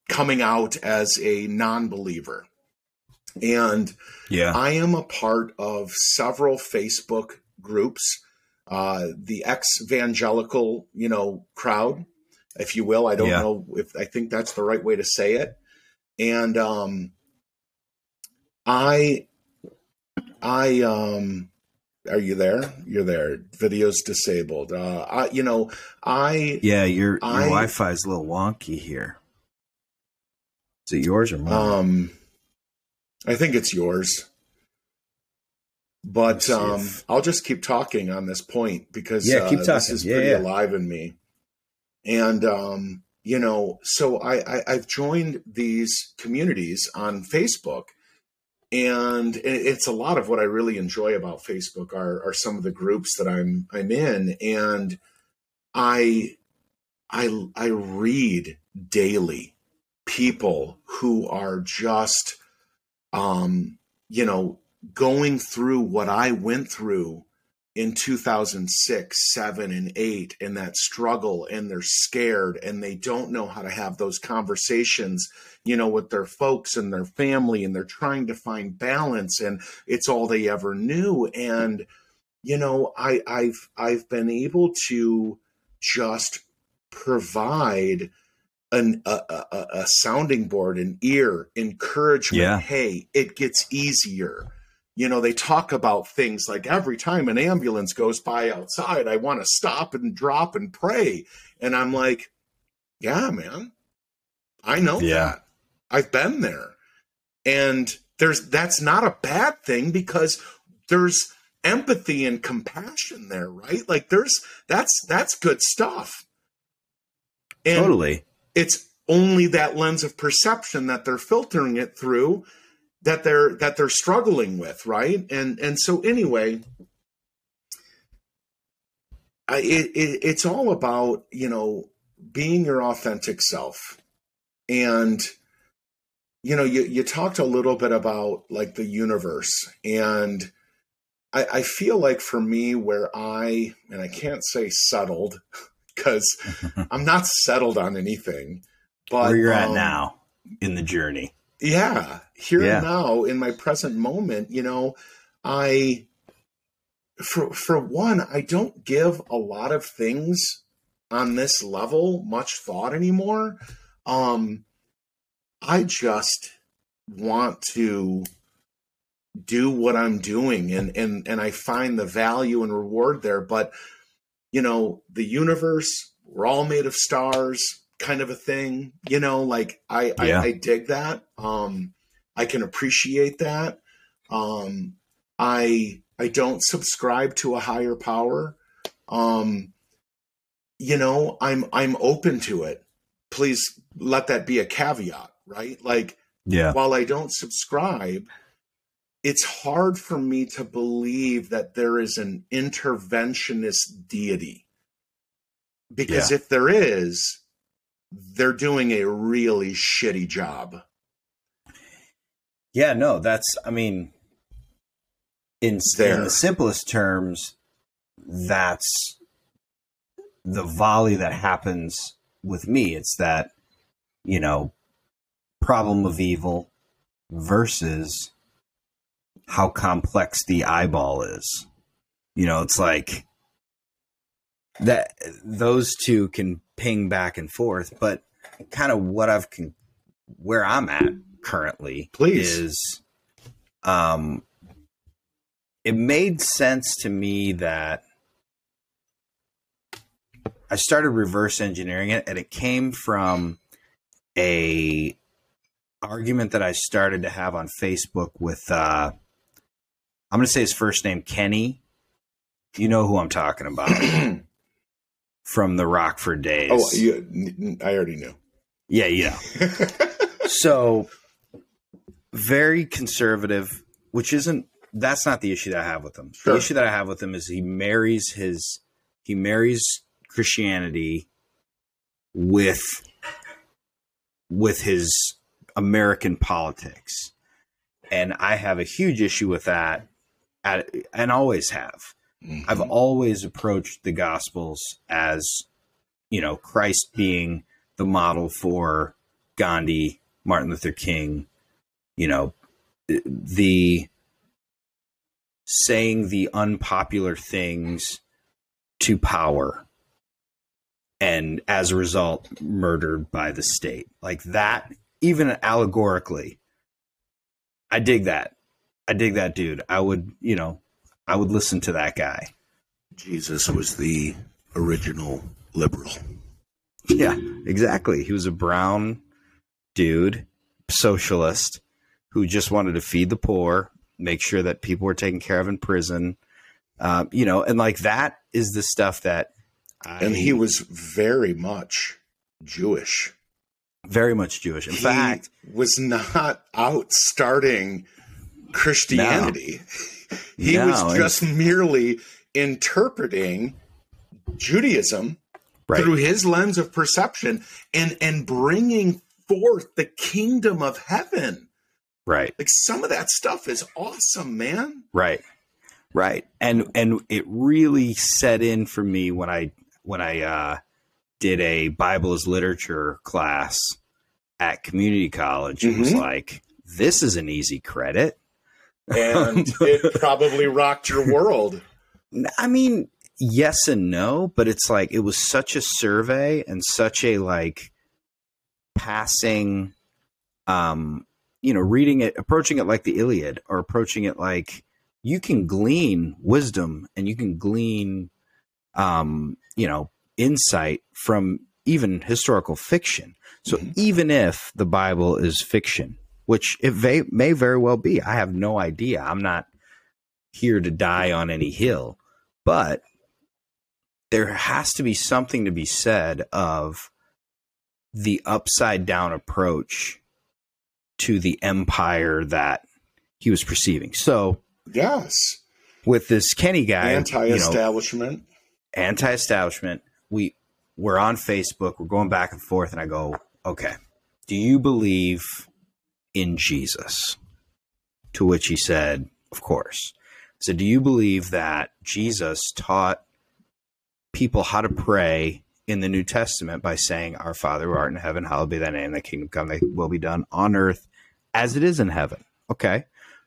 coming out as a non believer. And yeah. I am a part of several Facebook groups, uh, the ex evangelical, you know, crowd, if you will. I don't yeah. know if I think that's the right way to say it. And um, I, I, um, are you there? You're there. Video's disabled. Uh, I, you know, I. Yeah, your, your I, Wi-Fi is a little wonky here. Is it yours or mine? Um, I think it's yours. But um, if... I'll just keep talking on this point because yeah, keep uh, talking. this is pretty yeah. alive in me. And um, you know, so I, I I've joined these communities on Facebook and it's a lot of what I really enjoy about Facebook are, are some of the groups that I'm I'm in, and I I I read daily people who are just um, you know going through what I went through in 2006, 7 and 8 and that struggle and they're scared and they don't know how to have those conversations, you know, with their folks and their family and they're trying to find balance and it's all they ever knew and you know, I I've I've been able to just provide an, a, a, a sounding board, an ear, encouragement. Yeah. Hey, it gets easier you know, they talk about things like every time an ambulance goes by outside, I want to stop and drop and pray. And I'm like, yeah, man, I know yeah. that. I've been there. And there's that's not a bad thing because there's empathy and compassion there, right? Like there's that's that's good stuff. And totally. It's only that lens of perception that they're filtering it through that they're that they're struggling with, right? And and so anyway, I, it, it, it's all about you know being your authentic self, and you know you you talked a little bit about like the universe, and I, I feel like for me where I and I can't say settled because I'm not settled on anything. But Where you're at um, now in the journey. Yeah here Yeah. and now in my present moment you know i for for one i don't give a lot of things on this level much thought anymore. Um i just want to do what i'm doing and and and i find the value and reward there. But you know the universe we're all made of stars kind of a thing you know like i Yeah. I, I dig that um i can appreciate that um i i don't subscribe to a higher power um you know i'm i'm open to it please let that be a caveat right like Yeah. while I don't subscribe, it's hard for me to believe that there is an interventionist deity. Because Yeah. if there is, they're doing a really shitty job. Yeah, no, that's I mean in, in the simplest terms, that's the volley that happens with me. It's that, you know, problem of evil versus how complex the eyeball is. You know, it's like that those two can ping back and forth, but kind of what I've con- where I'm at currently Please. is um it made sense to me that I started reverse engineering it and it came from a argument that I started to have on Facebook with uh I'm going to say his first name Kenny. You know who I'm talking about from the Rockford days. oh, you, I already knew. yeah, yeah. so very conservative, which isn't that's not the issue that I have with him. Sure. The issue that I have with him is he marries his he marries Christianity with with his American politics. And I have a huge issue with that at, and always have. I've Mhm. always approached the Gospels as, you know, Christ being the model for Gandhi, Martin Luther King, you know, the saying the unpopular things to power and as a result murdered by the state. Like that, even allegorically, I dig that. I dig that dude. I would, you know, I would listen to that guy. Jesus was the original liberal. Yeah, exactly. He was a brown dude, socialist, who just wanted to feed the poor, make sure that people were taken care of in prison. Um, you know, and like that is the stuff that I, And he was very much Jewish. very much Jewish. In he fact, was not out starting Christianity. He No, was and- just merely interpreting Judaism right, through his lens of perception and and bringing forth the kingdom of heaven. right, Like some of that stuff is awesome, man. right, right, and and it really set in for me when I when I uh, did a Bible as literature class at community college. It was Mhm. like this is an easy credit. And it probably rocked your world. I mean, yes and no, but it's like it was such a survey and such a like passing um you know, reading it approaching it like the Iliad or approaching it like you can glean wisdom and you can glean um, you know, insight from even historical fiction. So Mhm. even if the Bible is fiction, which it may, may very well be, I have no idea. I'm not here to die on any hill, but there has to be something to be said of the upside down approach to the empire that he was perceiving. So Yes. with this Kenny guy, you know, Anti-establishment. anti-establishment we we're on facebook we're going back and forth and i go okay do you believe in jesus to which he said of course said do you believe that jesus taught people how to pray in the New Testament by saying, Our Father who art in heaven, hallowed be thy name, thy kingdom come, thy will be done on earth as it is in heaven. Okay.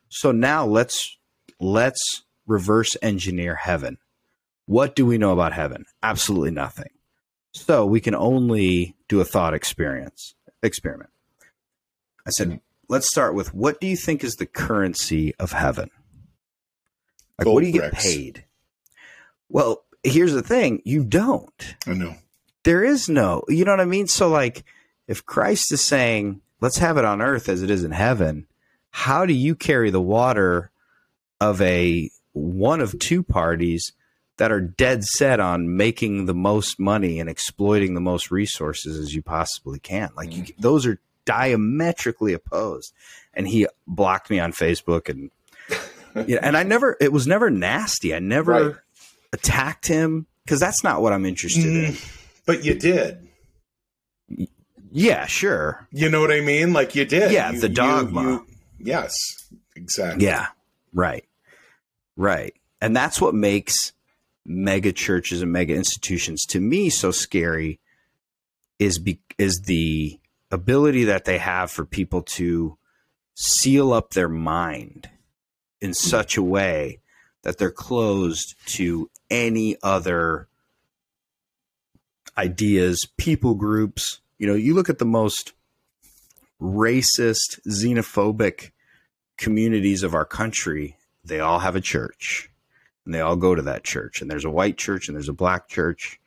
So now let's let's reverse engineer heaven. What do we know about heaven? Absolutely nothing. So we can only do a thought experience experiment. I said, let's start with what do you think is the currency of heaven? Like Gold what do you get paid? Well, here's the thing, you don't I know. there is no you know what i mean so like if christ is saying let's have it on earth as it is in heaven how do you carry the water of a one of two parties that are dead set on making the most money and exploiting the most resources as you possibly can like you, mm. those are diametrically opposed and he blocked me on facebook and yeah and i never it was never nasty i never Right. attacked him because that's not what i'm interested in Mm, but you did. Yeah, sure. You know what I mean? Like you did. Yeah, You- the you- dogma. you- yes, exactly. Yeah, right. Right. And that's what makes mega churches and mega institutions to me so scary is be, is the ability that they have for people to seal up their mind in hmm. such a way that they're closed to any other ideas, people groups. You know, you look at the most racist, xenophobic communities of our country, they all have a church and they all go to that church. And there's a white church and there's a black church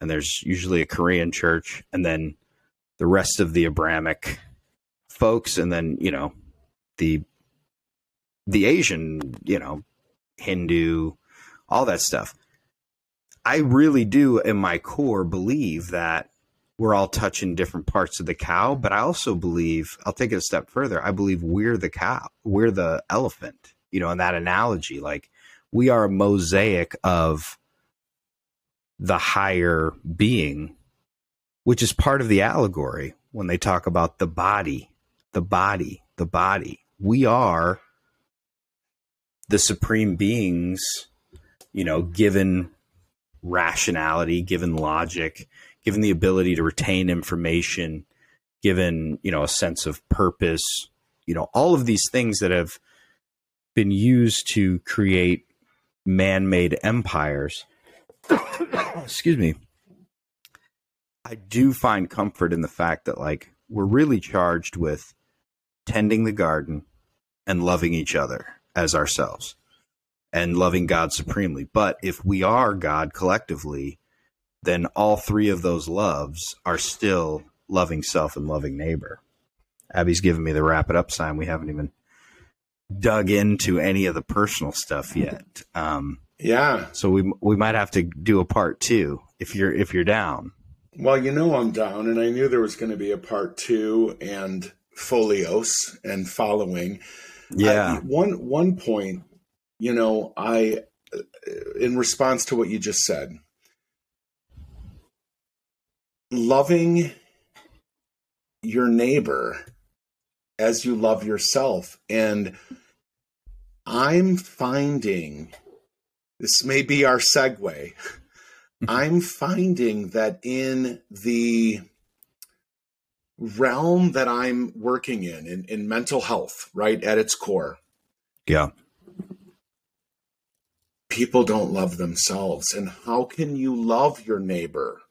and there's usually a Korean church and then the rest of the Abrahamic folks and then, you know, the the Asian, you know, Hindu, all that stuff. I really do in my core believe that we're all touching different parts of the cow, but I also believe I'll take it a step further. I believe we're the cow, we're the elephant, you know, in that analogy. Like we are a mosaic of the higher being, which is part of the allegory when they talk about the body, the body, the body. We are the supreme beings, you know, given rationality, given logic, given the ability to retain information, given, you know, a sense of purpose, you know, all of these things that have been used to create man-made empires. Excuse me. I do find comfort in the fact that like we're really charged with tending the garden and loving each other as ourselves and loving God supremely. But if we are God collectively, then all three of those loves are still loving self and loving neighbor. Abby's giving me the wrap it up sign. We haven't even dug into any of the personal stuff yet. Um, Yeah. so we we might have to do a part two if you're if you're down. Well, you know I'm down, and I knew there was going to be a part two and folios and following. Yeah. I- one one point, you know, I uh, in response to what you just said, loving your neighbor as you love yourself and I'm finding this may be our segue. I'm finding that in the realm that I'm working in, in, in mental health, right, at its core, yeah. people don't love themselves. And how can you love your neighbor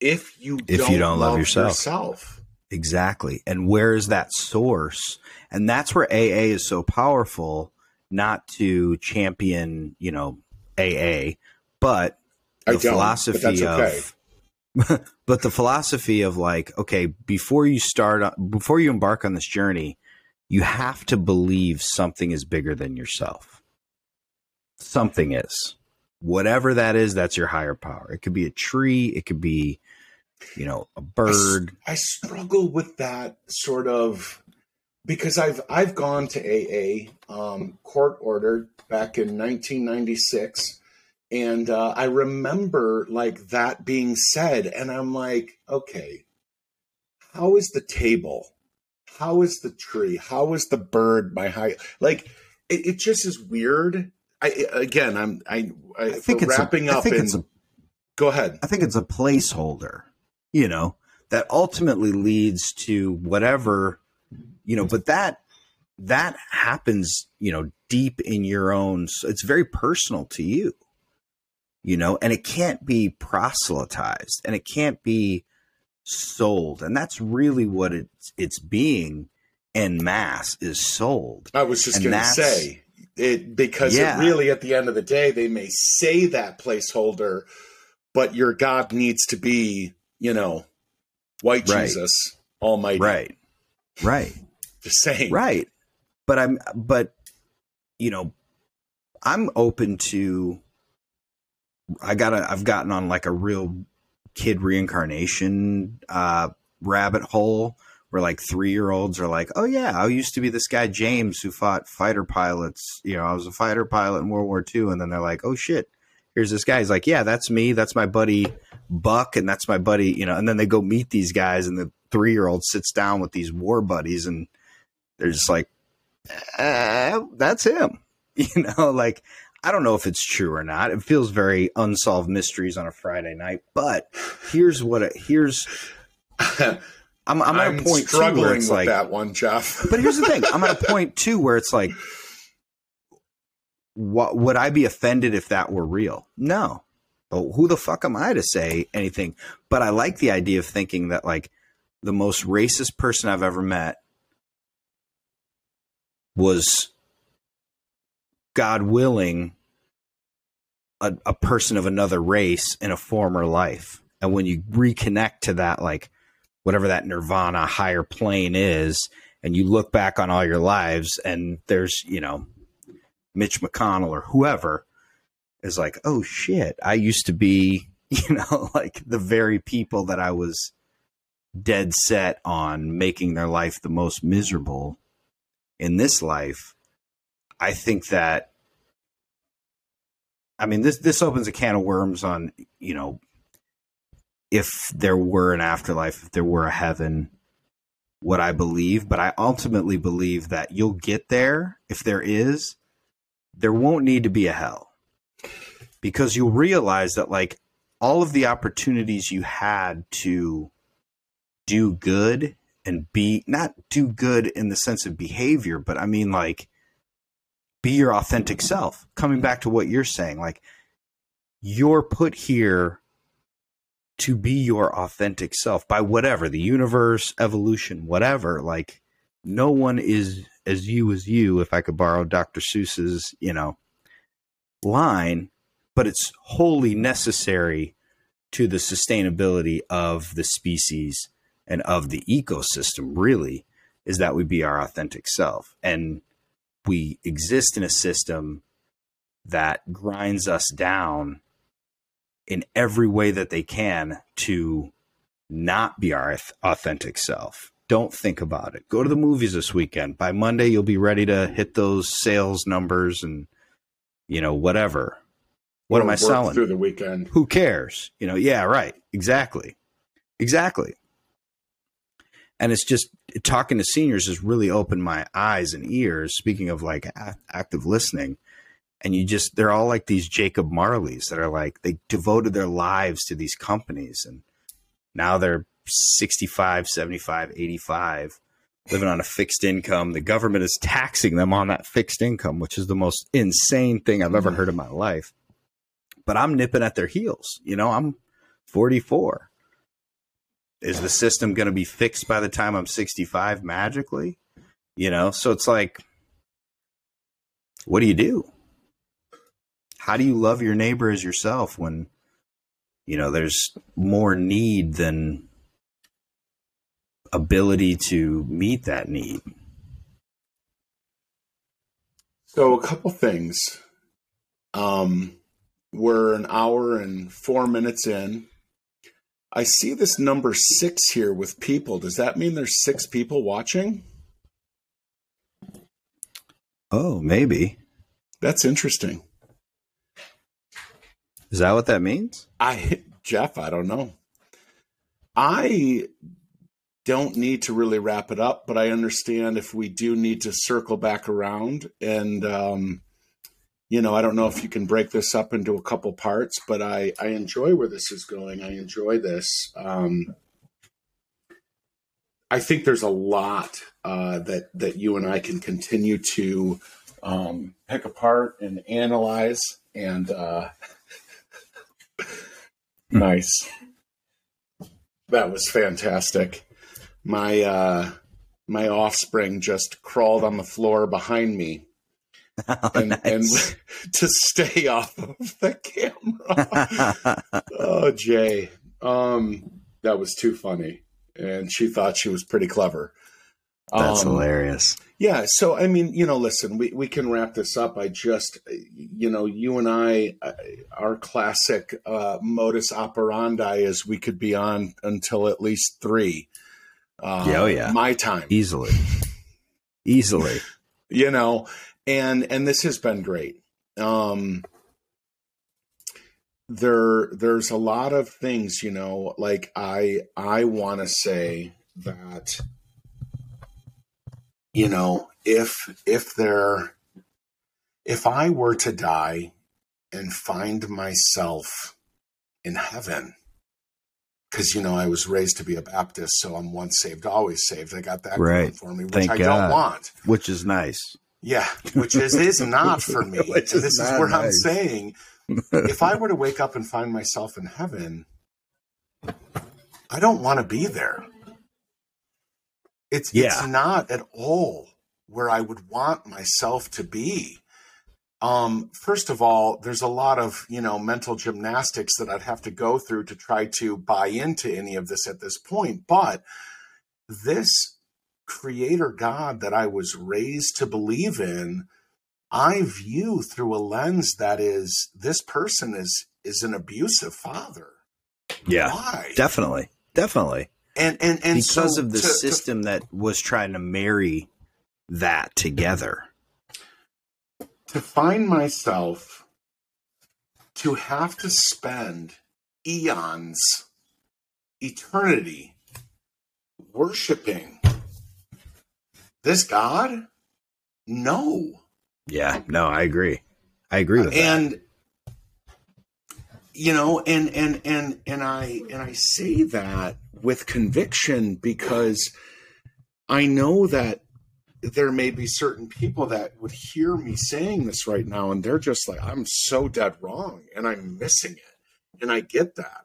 if you If don't, you don't love yourself? yourself? Exactly. And where is that source? And that's where AA is so powerful, not to champion, you know, AA, but the philosophy but that's okay. of but the philosophy of like, okay, before you start before you embark on this journey, you have to believe something is bigger than yourself. Something is. Whatever that is, that's your higher power. It could be a tree, it could be, you know, a bird. I struggle with that sort of because I've I've gone to AA um, court ordered back in 1996, and uh, I remember like that being said, and I'm like, okay, how is the table? How is the tree? How is the bird? My high like it, it just is weird. I again, I'm I, I, I think it's a- wrapping I up think in it's a Go ahead. I think it's a placeholder, you know, that ultimately leads to whatever, you know, but that that happens, you know, deep in your own it's very personal to you. You know, and it can't be proselytized and it can't be sold. And that's really what it's it's being en masse is sold. I was just going to say it because yeah. it really, at the end of the day, they may say that placeholder, but your God needs to be, you know, white right. Jesus Almighty. Right. Right. The same. Right. But I'm, but, you know, I'm open to, I gotta, I've gotten on like a real kid reincarnation uh, rabbit hole where like three year olds are like, oh yeah, I used to be this guy James who fought fighter pilots. You know, I was a fighter pilot in World War II, and then they're like, oh shit, here's this guy. He's like, yeah, that's me. That's my buddy Buck, and that's my buddy. You know, and then they go meet these guys, and the three year old sits down with these war buddies, and they're just like, uh, that's him. You know, like I don't know if it's true or not. It feels very unsolved mysteries on a Friday night. But here's what it, here's I'm, I'm, I'm at a point struggling where it's with like that one, Jeff. but here's the thing: I'm at a point too where it's like, what would I be offended if that were real? No. Oh, who the fuck am I to say anything? But I like the idea of thinking that like the most racist person I've ever met was God willing a, a person of another race in a former life. And when you reconnect to that, like whatever that nirvana higher plane is and you look back on all your lives and there's you know mitch mcconnell or whoever is like oh shit i used to be you know like the very people that i was dead set on making their life the most miserable in this life i think that i mean this this opens a can of worms on you know if there were an afterlife, if there were a heaven, what I believe, but I ultimately believe that you'll get there if there is. There won't need to be a hell because you'll realize that, like, all of the opportunities you had to do good and be not do good in the sense of behavior, but I mean, like, be your authentic self. Coming back to what you're saying, like, you're put here to be your authentic self by whatever the universe, evolution, whatever. Like, no one is as you as you, if I could borrow Dr. Seuss's, you know, line, but it's wholly necessary to the sustainability of the species and of the ecosystem, really, is that we be our authentic self. And we exist in a system that grinds us down in every way that they can to not be our authentic self. Don't think about it. Go to the movies this weekend. By Monday, you'll be ready to hit those sales numbers and, you know, whatever. What am I selling? Through the weekend. Who cares? You know, yeah, right. Exactly. Exactly. And it's just talking to seniors has really opened my eyes and ears. Speaking of like active listening, and you just they're all like these Jacob Marleys that are like they devoted their lives to these companies and now they're 65, 75, 85 living on a fixed income. The government is taxing them on that fixed income, which is the most insane thing I've ever mm-hmm. heard in my life. But I'm nipping at their heels. You know, I'm 44. Is the system going to be fixed by the time I'm 65 magically? You know, so it's like, what do you do? how do you love your neighbor as yourself when you know there's more need than ability to meet that need so a couple things um we're an hour and four minutes in i see this number six here with people does that mean there's six people watching oh maybe that's interesting is that what that means? I Jeff, I don't know. I don't need to really wrap it up, but I understand if we do need to circle back around and um, you know, I don't know if you can break this up into a couple parts, but I, I enjoy where this is going. I enjoy this. Um, I think there's a lot uh, that that you and I can continue to um, pick apart and analyze. And uh, nice, that was fantastic. My uh, my offspring just crawled on the floor behind me. Oh, and, nice. and to stay off of the camera. oh, Jay, um, that was too funny, and she thought she was pretty clever. That's Um, hilarious. Yeah, so I mean, you know, listen, we, we can wrap this up. I just, you know, you and I, uh, our classic uh, modus operandi is we could be on until at least three. Uh, Yeah, oh, yeah. my time Easily. Easily. you know and and this has been great um there there's a lot of things you know like i i want to say that you know if if there if i were to die and find myself in heaven because you know i was raised to be a baptist so i'm once saved always saved i got that Right. for me which Thank i God. don't want Which is nice. Yeah, which is is not for me. Is this is not where I'm saying, if I were to wake up and find myself in heaven, I don't want to be there. It's Yeah. it's not at all where I would want myself to be. Um, first of all, there's a lot of you know mental gymnastics that I'd have to go through to try to buy into any of this at this point. But this creator God that I was raised to believe in, I view through a lens that is this person is is an abusive father. Yeah. Why? Definitely. Definitely. and and and because so of the to- to- system that was trying to marry that together. to find myself to have to spend eons, eternity, worshiping this God? No. Yeah. No, I agree. I agree with that. and you know and and and and i and i say that with conviction because i know that there may be certain people that would hear me saying this right now and they're just like i'm so dead wrong and i'm missing it and i get that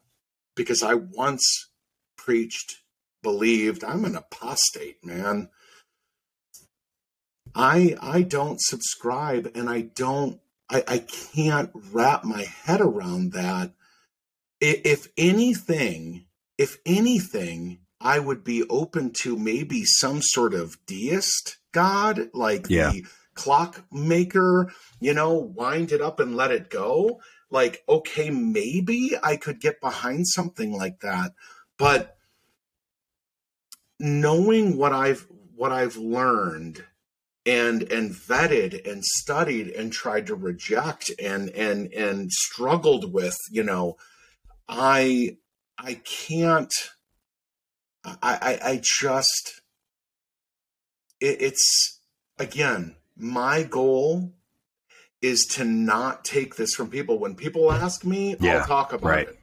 because i once preached believed i'm an apostate man i i don't subscribe and i don't I, I can't wrap my head around that. If anything, if anything, I would be open to maybe some sort of deist god, like Yeah. the clockmaker, you know, wind it up and let it go. Like, okay, maybe I could get behind something like that. But knowing what I've what I've learned and and vetted and studied and tried to reject and and and struggled with you know i i can't i i, I just it, it's again my goal is to not take this from people. When people ask me Yeah, i'll talk about right. it.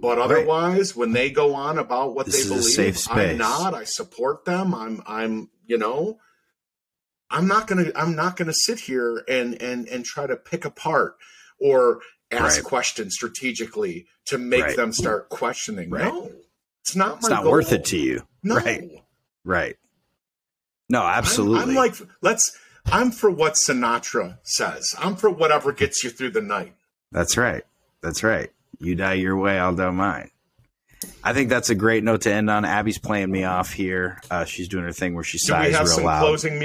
But otherwise when they go on about what This they believe i'm not. I support them. I'm i'm you know I'm not gonna I'm not gonna sit here and and and try to pick apart or ask Right. questions strategically to make Right. them start questioning. Right. No, it's not. It's my not goal. worth it to you. No, Right. Right. No, I'm- absolutely. I'm, like let's. I'm for what Sinatra says. I'm for whatever gets you through the night. That's right. That's right. You die your way, I'll die mine. I think that's a great note to end on. Abby's playing me off here. Uh, she's doing her thing where she Do we sighs have real some loud. closing music?